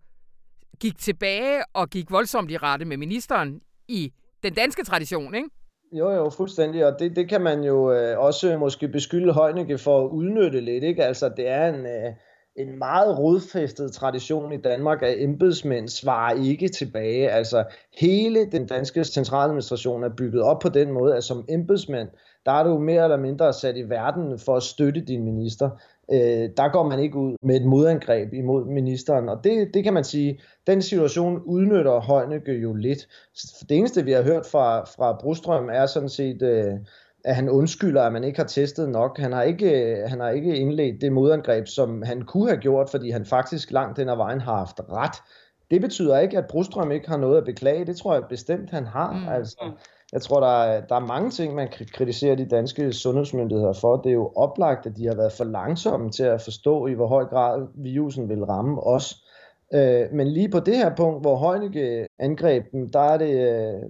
gik tilbage og gik voldsomt i rette med ministeren i den danske tradition, ikke? Jo, jo, fuldstændig, og det, det kan man jo øh, også måske beskylde Højnække for at udnytte lidt, ikke? Altså, det er en, øh, en meget rodfæstet tradition i Danmark, at embedsmænd svarer ikke tilbage. Altså, hele den danske centraladministration er bygget op på den måde, at som embedsmænd, der er du mere eller mindre sat i verden for at støtte din minister øh, der går man ikke ud med et modangreb imod ministeren. Og det, det kan man sige, den situation udnytter Højnække jo lidt. Det eneste, vi har hørt fra, fra Brostrøm, er sådan set, øh, at han undskylder, at man ikke har testet nok. Han har ikke, han har ikke indledt det modangreb, som han kunne have gjort, fordi han faktisk langt den ad vejen har haft ret. Det betyder ikke, at Brostrøm ikke har noget at beklage. Det tror jeg bestemt, han har. Mm. Altså, jeg tror, der er, der er mange ting, man kan kritisere de danske sundhedsmyndigheder for. Det er jo oplagt, at de har været for langsomme til at forstå, i hvor høj grad virusen vil ramme os. Øh, men lige på det her punkt, hvor Heunicke angreb dem, der er det, øh,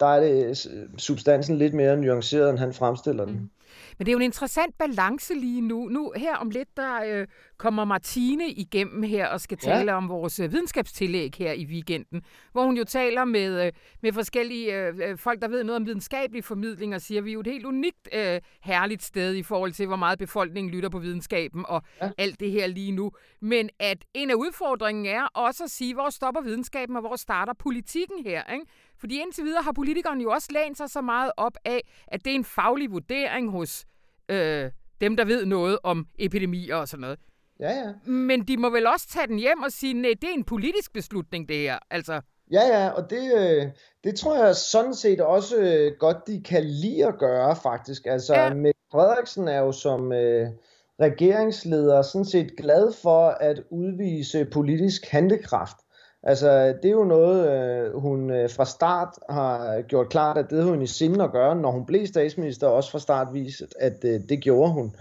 der er det øh, substansen lidt mere nuanceret, end han fremstiller den. Mm. Men det er jo en interessant balance lige nu. Nu her om lidt, der øh, kommer Martine igennem her og skal tale ja. om vores øh, videnskabstillæg her i weekenden, hvor hun jo taler med, øh, med forskellige øh, øh, folk, der ved noget om videnskabelig formidling, og siger, at vi er jo et helt unikt øh, herligt sted i forhold til, hvor meget befolkningen lytter på videnskaben og ja. alt det her lige nu. Men at en af udfordringen er også at sige, hvor stopper videnskaben, og hvor starter politikken her, ikke? Fordi indtil videre har politikerne jo også lænt sig så meget op af, at det er en faglig vurdering hos øh, dem, der ved noget om epidemier og sådan noget. Ja, ja. Men de må vel også tage den hjem og sige, nej, det er en politisk beslutning, det her. Altså. Ja, ja, og det, øh, det tror jeg sådan set også øh, godt, de kan lide at gøre, faktisk. Altså, ja. Mette Frederiksen er jo som øh, regeringsleder sådan set glad for at udvise politisk handekraft. Altså, det er jo noget, øh, hun øh, fra start har gjort klart, at det havde hun i sinde at gøre, når hun blev statsminister, også fra start vist, at øh, det gjorde hun.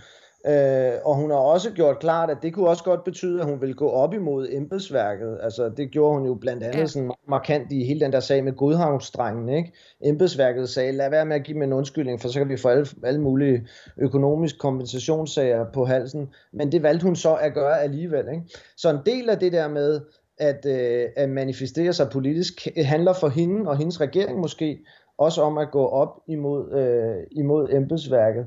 Øh, og hun har også gjort klart, at det kunne også godt betyde, at hun ville gå op imod embedsværket. Altså, det gjorde hun jo blandt andet ja. sådan markant i hele den der sag med Godhavnsdrengen. Ikke? Embedsværket sagde, lad være med at give mig en undskyldning, for så kan vi få alle, alle mulige økonomiske kompensationssager på halsen. Men det valgte hun så at gøre alligevel. Ikke? Så en del af det der med, at, øh, at manifestere sig politisk handler for hende og hendes regering måske også om at gå op imod, øh, imod embedsværket.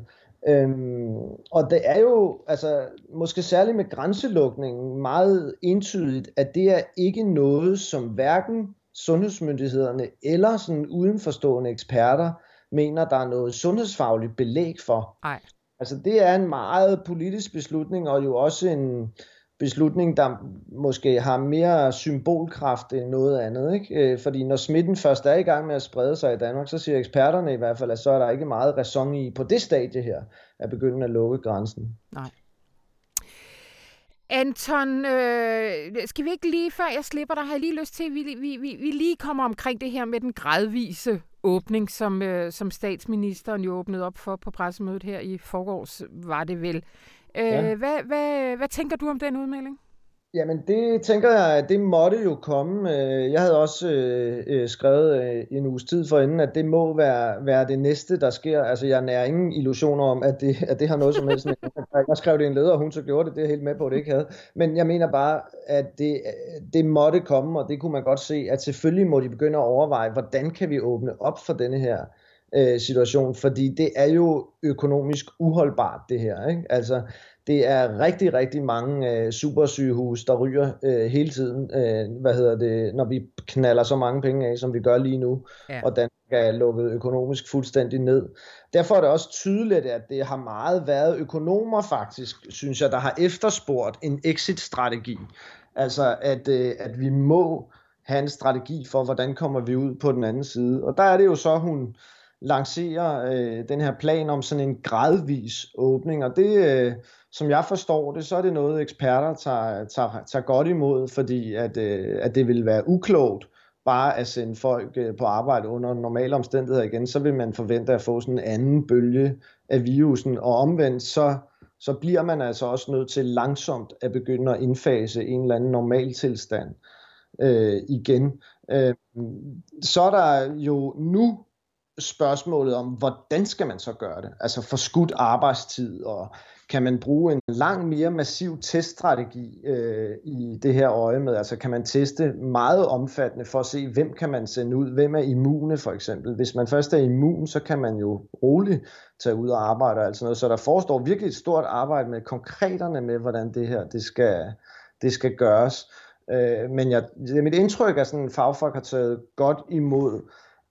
Øhm, og det er jo altså måske særligt med grænselukningen meget entydigt, at det er ikke noget, som hverken sundhedsmyndighederne eller sådan udenforstående eksperter mener, der er noget sundhedsfagligt belæg for. Nej. Altså det er en meget politisk beslutning, og jo også en, beslutning, der måske har mere symbolkraft end noget andet. Ikke? Øh, fordi når smitten først er i gang med at sprede sig i Danmark, så siger eksperterne i hvert fald, at så er der ikke meget ræson i på det stadie her, at begynde at lukke grænsen. Nej. Anton, øh, skal vi ikke lige, før jeg slipper dig, har jeg lige lyst til, at vi, vi, vi, vi lige kommer omkring det her med den gradvise åbning, som, øh, som statsministeren jo åbnede op for på pressemødet her i forgårs, var det vel. Øh, ja. hvad, hvad, hvad tænker du om den udmelding? Jamen det tænker jeg, at det måtte jo komme. Øh, jeg havde også øh, øh, skrevet en uges tid for inden, at det må være, være det næste, der sker. Altså jeg nær ingen illusioner om, at det, at det har noget som helst. jeg skrev det i en leder, og hun så gjorde det, det er helt med på, at det ikke havde. Men jeg mener bare, at det, det måtte komme, og det kunne man godt se, at selvfølgelig må de begynde at overveje, hvordan kan vi åbne op for denne her øh, situation, fordi det er jo økonomisk uholdbart det her. Ikke? Altså, det er rigtig, rigtig mange øh, supersygehus, der ryger øh, hele tiden, øh, hvad hedder det, når vi knaller så mange penge af, som vi gør lige nu, ja. og Danmark er lukket økonomisk fuldstændig ned. Derfor er det også tydeligt, at det har meget været økonomer faktisk, synes jeg, der har efterspurgt en exit-strategi. Altså, at, øh, at vi må have en strategi for, hvordan kommer vi ud på den anden side. Og der er det jo så, hun lancerer øh, den her plan om sådan en gradvis åbning, og det, øh, som jeg forstår det, så er det noget, eksperter tager, tager, tager godt imod, fordi at, øh, at det vil være uklogt bare at sende folk øh, på arbejde under normale omstændigheder igen, så vil man forvente at få sådan en anden bølge af virusen, og omvendt så så bliver man altså også nødt til langsomt at begynde at indfase en eller anden normaltilstand øh, igen. Øh, så er der jo nu spørgsmålet om, hvordan skal man så gøre det? Altså forskudt arbejdstid, og kan man bruge en lang mere massiv teststrategi øh, i det her øje med? Altså kan man teste meget omfattende for at se, hvem kan man sende ud? Hvem er immune for eksempel? Hvis man først er immun, så kan man jo roligt tage ud og arbejde og alt sådan noget. Så der forestår virkelig et stort arbejde med konkreterne med, hvordan det her det skal, det skal gøres. Øh, men jeg, mit indtryk, at sådan fagfolk har taget godt imod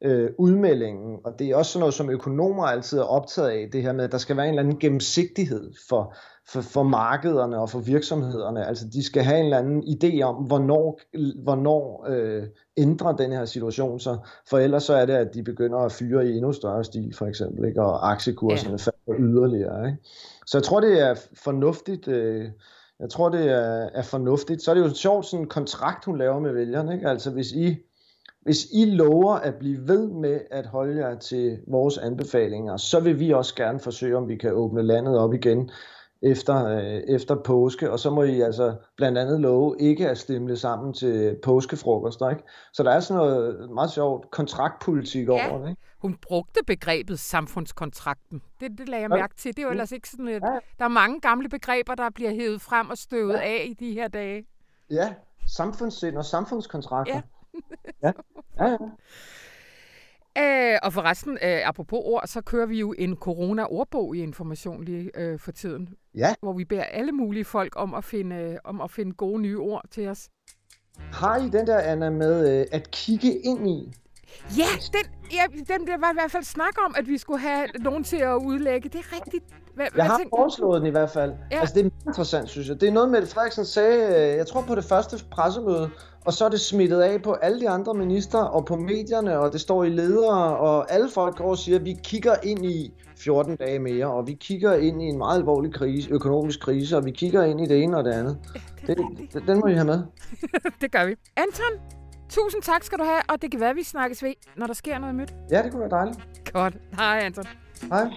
øh, udmeldingen, og det er også sådan noget, som økonomer altid er optaget af, det her med, at der skal være en eller anden gennemsigtighed for, for, for markederne og for virksomhederne. Altså de skal have en eller anden idé om, hvornår, hvornår øh, ændrer den her situation sig, for ellers så er det, at de begynder at fyre i endnu større stil, for eksempel, ikke? og aktiekurserne ja. falder yderligere. Ikke? Så jeg tror, det er fornuftigt, øh, jeg tror, det er, er fornuftigt. Så er det jo sjovt, sådan en kontrakt, hun laver med vælgerne. Ikke? Altså hvis I hvis I lover at blive ved med at holde jer til vores anbefalinger, så vil vi også gerne forsøge, om vi kan åbne landet op igen efter, øh, efter påske, og så må I altså blandt andet love ikke at stemle sammen til påskefrokost. Ikke? Så der er sådan noget meget sjovt kontraktpolitik ja. over det. Ikke? Hun brugte begrebet samfundskontrakten. Det, det lagde jeg mærke til. Det er jo ellers ikke sådan ja. Der er mange gamle begreber, der bliver hævet frem og støvet ja. af i de her dage. Ja, samfundssind og samfundskontrakter. Ja ja. [LAUGHS] ja, ja. Øh, og forresten, øh, apropos ord, så kører vi jo en corona-ordbog i Information lige øh, for tiden. Ja. Hvor vi beder alle mulige folk om at finde, øh, om at finde gode nye ord til os. Har I den der, Anna, med øh, at kigge ind i? Ja, den, ja, den der var i hvert fald snak om, at vi skulle have nogen til at udlægge. Det er rigtigt. Hvad, jeg har tænker? foreslået den i hvert fald. Ja. Altså, det er interessant, synes jeg. Det er noget, Mette Frederiksen sagde, øh, jeg tror på det første pressemøde, og så er det smittet af på alle de andre minister og på medierne, og det står i ledere, og alle folk går og siger, at vi kigger ind i 14 dage mere, og vi kigger ind i en meget alvorlig krise, økonomisk krise, og vi kigger ind i det ene og det andet. Ja, det, det, den må I have med. [LAUGHS] det gør vi. Anton, tusind tak skal du have, og det kan være, at vi snakkes ved, når der sker noget nyt. Ja, det kunne være dejligt. Godt. Hej, Anton. Hej.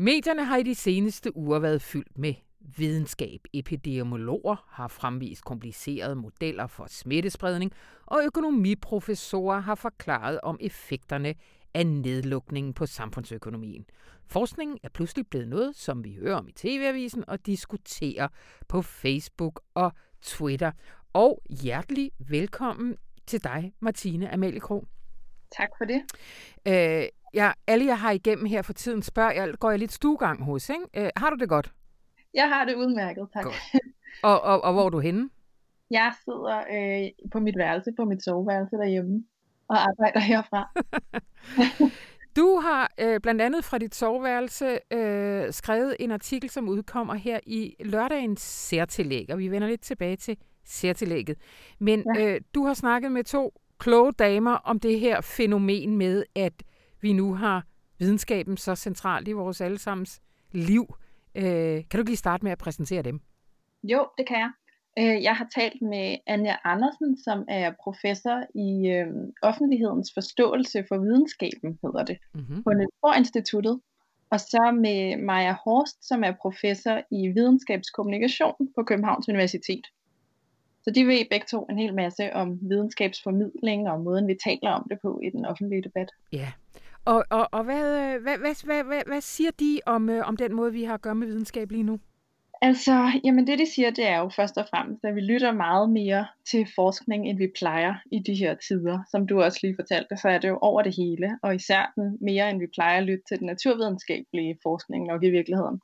Medierne har i de seneste uger været fyldt med videnskab. Epidemiologer har fremvist komplicerede modeller for smittespredning, og økonomiprofessorer har forklaret om effekterne af nedlukningen på samfundsøkonomien. Forskningen er pludselig blevet noget, som vi hører om i TV-avisen og diskuterer på Facebook og Twitter. Og hjertelig velkommen til dig, Martine Amalie Krog. Tak for det. Øh, ja, alle jeg har igennem her for tiden spørger, jeg, går jeg lidt stuegang hos, ikke? Øh, har du det godt? Jeg har det udmærket, tak. Godt. [LAUGHS] Og, og, og hvor er du henne? Jeg sidder øh, på mit værelse, på mit soveværelse derhjemme, og arbejder herfra. [LAUGHS] du har øh, blandt andet fra dit soveværelse øh, skrevet en artikel, som udkommer her i lørdagens særtillæg, og vi vender lidt tilbage til særtillægget. Men ja. øh, du har snakket med to kloge damer om det her fænomen med, at vi nu har videnskaben så centralt i vores allesammens liv. Øh, kan du lige starte med at præsentere dem? Jo, det kan jeg. Øh, jeg har talt med Anja Andersen, som er professor i øh, offentlighedens forståelse for videnskaben, hedder det, mm-hmm. på Niels Instituttet. Og så med Maja Horst, som er professor i videnskabskommunikation på Københavns Universitet. Så de ved begge to en hel masse om videnskabsformidling og måden, vi taler om det på i den offentlige debat. Ja, og, og, og hvad, øh, hvad, hvad, hvad, hvad, hvad siger de om, øh, om den måde, vi har at gøre med videnskab lige nu? Altså, jamen det de siger, det er jo først og fremmest, at vi lytter meget mere til forskning, end vi plejer i de her tider. Som du også lige fortalte, så er det jo over det hele, og især den mere, end vi plejer at lytte til den naturvidenskabelige forskning nok i virkeligheden.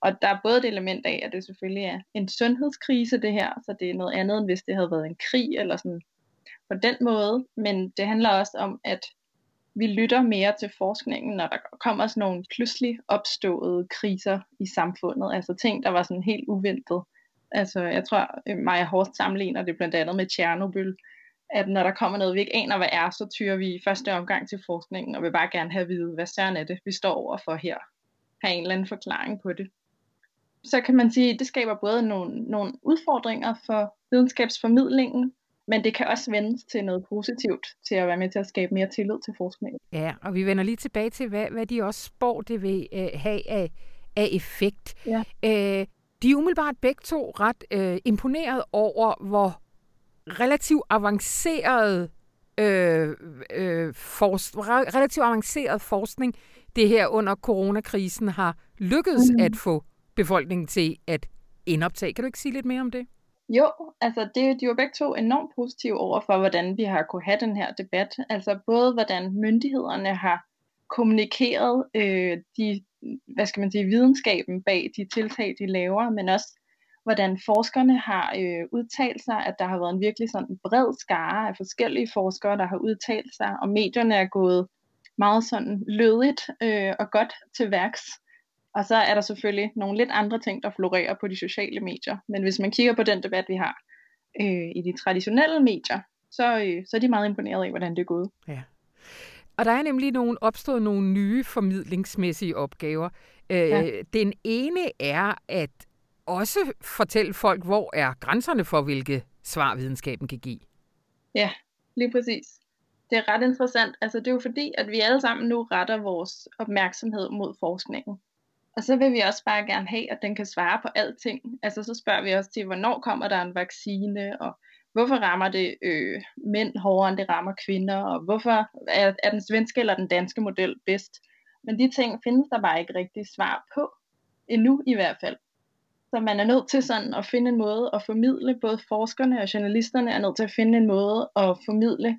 Og der er både et element af, at det selvfølgelig er en sundhedskrise det her, så det er noget andet, end hvis det havde været en krig eller sådan på den måde. Men det handler også om, at vi lytter mere til forskningen, når der kommer sådan nogle pludselig opståede kriser i samfundet. Altså ting, der var sådan helt uventet. Altså jeg tror, øh, Maja Horst sammenligner det blandt andet med Tjernobyl, at når der kommer noget, vi ikke aner, hvad er, så tyrer vi i første omgang til forskningen, og vil bare gerne have at vide, hvad søren er det, vi står over for her. Have en eller anden forklaring på det. så kan man sige, at det skaber både nogle, nogle udfordringer for videnskabsformidlingen, men det kan også vendes til noget positivt, til at være med til at skabe mere tillid til forskningen. Ja, og vi vender lige tilbage til, hvad, hvad de også spår, det vil øh, have af, af effekt. Ja. Øh, de er umiddelbart begge to ret øh, imponeret over, hvor relativt avanceret øh, øh, forsk- relativt avanceret forskning det her under coronakrisen har lykkedes mm. at få befolkningen til at indoptage. Kan du ikke sige lidt mere om det? Jo, altså det, de var begge to enormt positive over for, hvordan vi har kunne have den her debat. Altså både hvordan myndighederne har kommunikeret øh, de, hvad skal man sige, videnskaben bag de tiltag, de laver, men også hvordan forskerne har øh, udtalt sig, at der har været en virkelig sådan bred skare af forskellige forskere, der har udtalt sig, og medierne er gået meget sådan lødigt øh, og godt til værks. Og så er der selvfølgelig nogle lidt andre ting, der florerer på de sociale medier. Men hvis man kigger på den debat, vi har øh, i de traditionelle medier, så, øh, så er de meget imponeret af, hvordan det er gået. Ja. Og der er nemlig nogle, opstået nogle nye formidlingsmæssige opgaver. Øh, ja. Den ene er at også fortælle folk, hvor er grænserne for, hvilke svar videnskaben kan give. Ja, lige præcis. Det er ret interessant. Altså, det er jo fordi, at vi alle sammen nu retter vores opmærksomhed mod forskningen. Og så vil vi også bare gerne have, at den kan svare på alting. Altså så spørger vi også til, hvornår kommer der en vaccine, og hvorfor rammer det øh, mænd hårdere, end det rammer kvinder, og hvorfor er, er den svenske eller den danske model bedst. Men de ting findes der bare ikke rigtig svar på, endnu i hvert fald. Så man er nødt til sådan at finde en måde at formidle, både forskerne og journalisterne er nødt til at finde en måde at formidle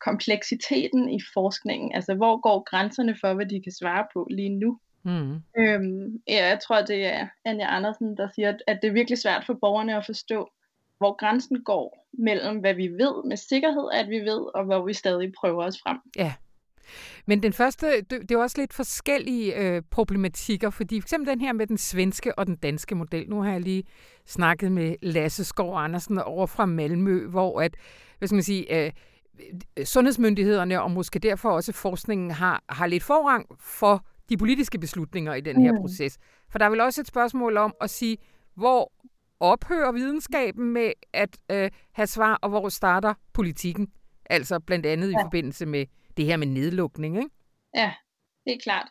kompleksiteten i forskningen. Altså hvor går grænserne for, hvad de kan svare på lige nu. Mm. Øhm, ja, jeg tror, det er Anja Andersen, der siger, at det er virkelig svært for borgerne at forstå, hvor grænsen går mellem, hvad vi ved med sikkerhed, at vi ved, og hvor vi stadig prøver os frem. Ja. Men den første, det, er også lidt forskellige øh, problematikker, fordi for eksempel den her med den svenske og den danske model. Nu har jeg lige snakket med Lasse Skov Andersen over fra Malmø, hvor at, hvad skal man sige, øh, sundhedsmyndighederne og måske derfor også forskningen har, har lidt forrang for de politiske beslutninger i den her mm. proces. For der er vel også et spørgsmål om at sige, hvor ophører videnskaben med at øh, have svar, og hvor starter politikken? Altså blandt andet ja. i forbindelse med det her med nedlukning, ikke? Ja, det er klart.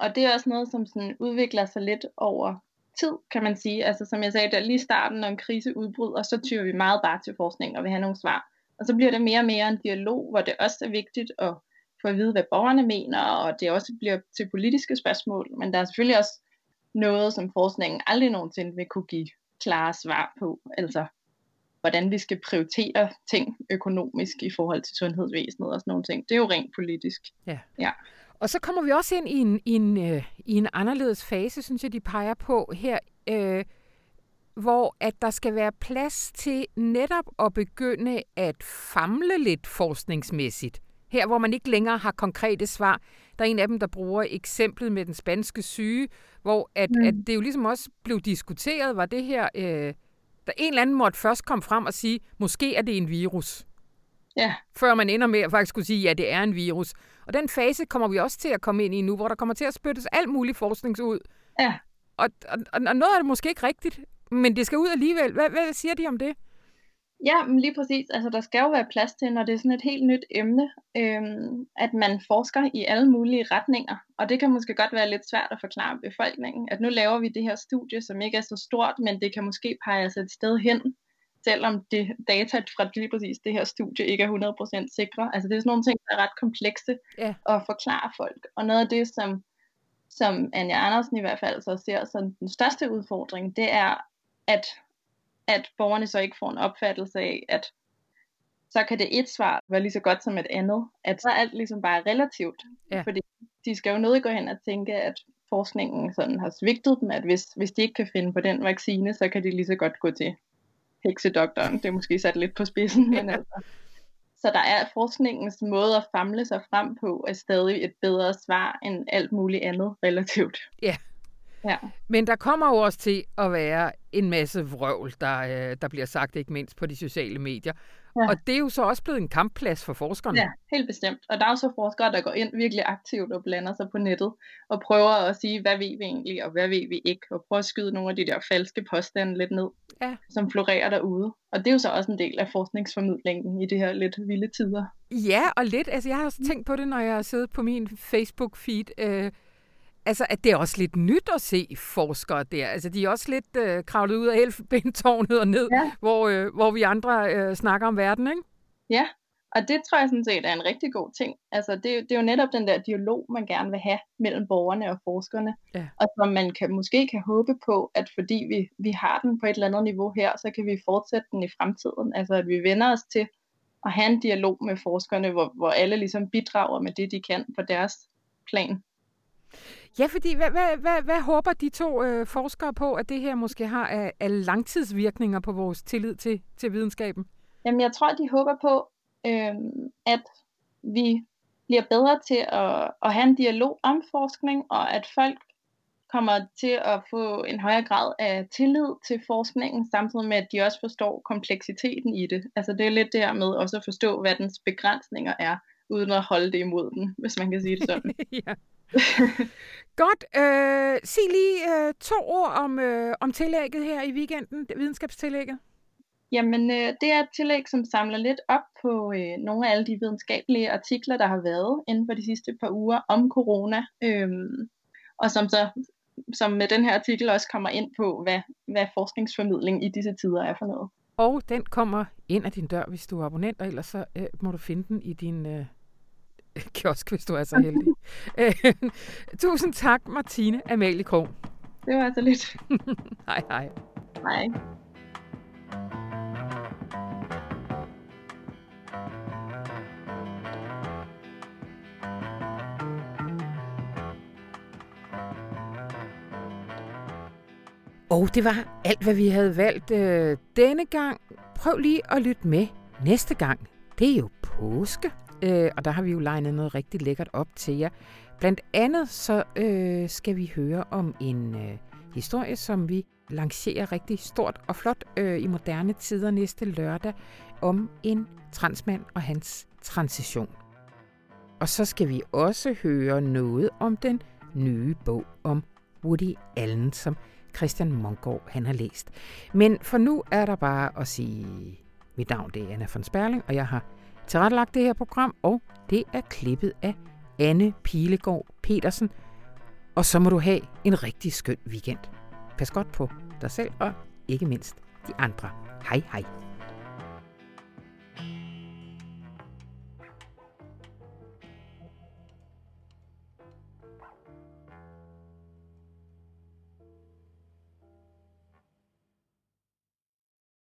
Og det er også noget, som sådan udvikler sig lidt over tid, kan man sige. Altså som jeg sagde, der lige starten, når en krise udbryder, så tyrer vi meget bare til forskning og vil have nogle svar. Og så bliver det mere og mere en dialog, hvor det også er vigtigt at få at vide, hvad borgerne mener, og det også bliver til politiske spørgsmål. Men der er selvfølgelig også noget, som forskningen aldrig nogensinde vil kunne give klare svar på. Altså, hvordan vi skal prioritere ting økonomisk i forhold til sundhedsvæsenet og sådan nogle ting. Det er jo rent politisk. Ja. ja. Og så kommer vi også ind i en, i en, øh, i en anderledes fase, synes jeg, de peger på her, øh, hvor at der skal være plads til netop at begynde at famle lidt forskningsmæssigt. Her, hvor man ikke længere har konkrete svar. Der er en af dem, der bruger eksemplet med den spanske syge, hvor at, mm. at det jo ligesom også blev diskuteret, var det her, øh, der en eller anden måtte først komme frem og sige, måske er det en virus. Ja. Før man ender med at faktisk kunne sige, ja, det er en virus. Og den fase kommer vi også til at komme ind i nu, hvor der kommer til at spyttes alt muligt forsknings ud. Ja. Og, og, og noget er det måske ikke rigtigt, men det skal ud alligevel. Hvad, hvad siger de om det? Ja, men lige præcis. Altså, der skal jo være plads til, når det er sådan et helt nyt emne, øhm, at man forsker i alle mulige retninger. Og det kan måske godt være lidt svært at forklare befolkningen, at nu laver vi det her studie, som ikke er så stort, men det kan måske pege os et sted hen, selvom det data fra lige præcis det her studie ikke er 100% sikre. Altså det er sådan nogle ting, der er ret komplekse ja. at forklare folk. Og noget af det, som, som Anja Andersen i hvert fald så ser som den største udfordring, det er, at at borgerne så ikke får en opfattelse af, at så kan det et svar være lige så godt som et andet. At så er alt ligesom bare relativt. Ja. Fordi de skal jo nødt gå hen og tænke, at forskningen sådan har svigtet dem, at hvis, hvis de ikke kan finde på den vaccine, så kan de lige så godt gå til heksedoktoren. Det er måske sat lidt på spidsen, men altså. Så der er forskningens måde at famle sig frem på, er stadig et bedre svar end alt muligt andet relativt. Ja, Ja. Men der kommer jo også til at være en masse vrøvl, der, øh, der bliver sagt, ikke mindst på de sociale medier. Ja. Og det er jo så også blevet en kampplads for forskerne. Ja, helt bestemt. Og der er jo så forskere, der går ind virkelig aktivt og blander sig på nettet, og prøver at sige, hvad ved vi egentlig, og hvad ved vi ikke, og prøver at skyde nogle af de der falske påstande lidt ned, Ja. som florerer derude. Og det er jo så også en del af forskningsformidlingen i de her lidt vilde tider. Ja, og lidt. Altså, jeg har også tænkt på det, når jeg har siddet på min Facebook-feed. Øh, altså, at det er også lidt nyt at se forskere der. Altså, de er også lidt øh, kravlet ud af elfenbentårnet og ned, Ja. hvor, øh, hvor vi andre øh, snakker om verden, ikke? Ja, og det tror jeg sådan set er en rigtig god ting. Altså, det, er jo- det er jo netop den der dialog, man gerne vil have mellem borgerne og forskerne. Ja. Og som man kan, måske kan håbe på, at fordi vi, vi har den på et eller andet niveau her, så kan vi fortsætte den i fremtiden. Altså, at vi vender os til at have en dialog med forskerne, hvor, hvor alle ligesom bidrager med det, de kan på deres plan. Ja, fordi hvad, hvad, hvad, hvad håber de to øh, forskere på, at det her måske har af, af langtidsvirkninger på vores tillid til, til videnskaben? Jamen, jeg tror, de håber på, øhm, at vi bliver bedre til at, at have en dialog om forskning, og at folk kommer til at få en højere grad af tillid til forskningen, samtidig med, at de også forstår kompleksiteten i det. Altså det er lidt det her med også at forstå, hvad dens begrænsninger er, uden at holde det imod den, hvis man kan sige det sådan. [LAUGHS] ja. [LAUGHS] Godt. Øh, sig lige øh, to ord om, øh, om tillægget her i weekenden, videnskabstillægget. Jamen, øh, det er et tillæg, som samler lidt op på øh, nogle af alle de videnskabelige artikler, der har været inden for de sidste par uger om corona, øhm, og som så som med den her artikel også kommer ind på, hvad, hvad forskningsformidling i disse tider er for noget. Og den kommer ind ad din dør, hvis du er abonnent, og ellers så øh, må du finde den i din øh, [LAUGHS] kiosk, hvis du er så heldig. øh, tusind tak, Martine Amalie Krog. Det var altså lidt. [LAUGHS] Hej, hej. Nej. Og det var alt, hvad vi havde valgt øh, denne gang. Prøv lige at lytte med næste gang. Det er jo påske, øh, og der har vi jo legnet noget rigtig lækkert op til jer. Blandt andet så øh, skal vi høre om en øh, historie, som vi lancerer rigtig stort og flot øh, i moderne tider næste lørdag, om en transmand og hans transition. Og så skal vi også høre noget om den nye bog om Woody Allen, som Christian Mongård han har læst. Men for nu er der bare at sige, mit navn det er Anna von Sperling, og jeg har tilrettelagt det her program, og det er klippet af Anne Pilegaard Petersen. Og så må du have en rigtig skøn weekend. Pas godt på dig selv og ikke mindst de andre. Hej hej.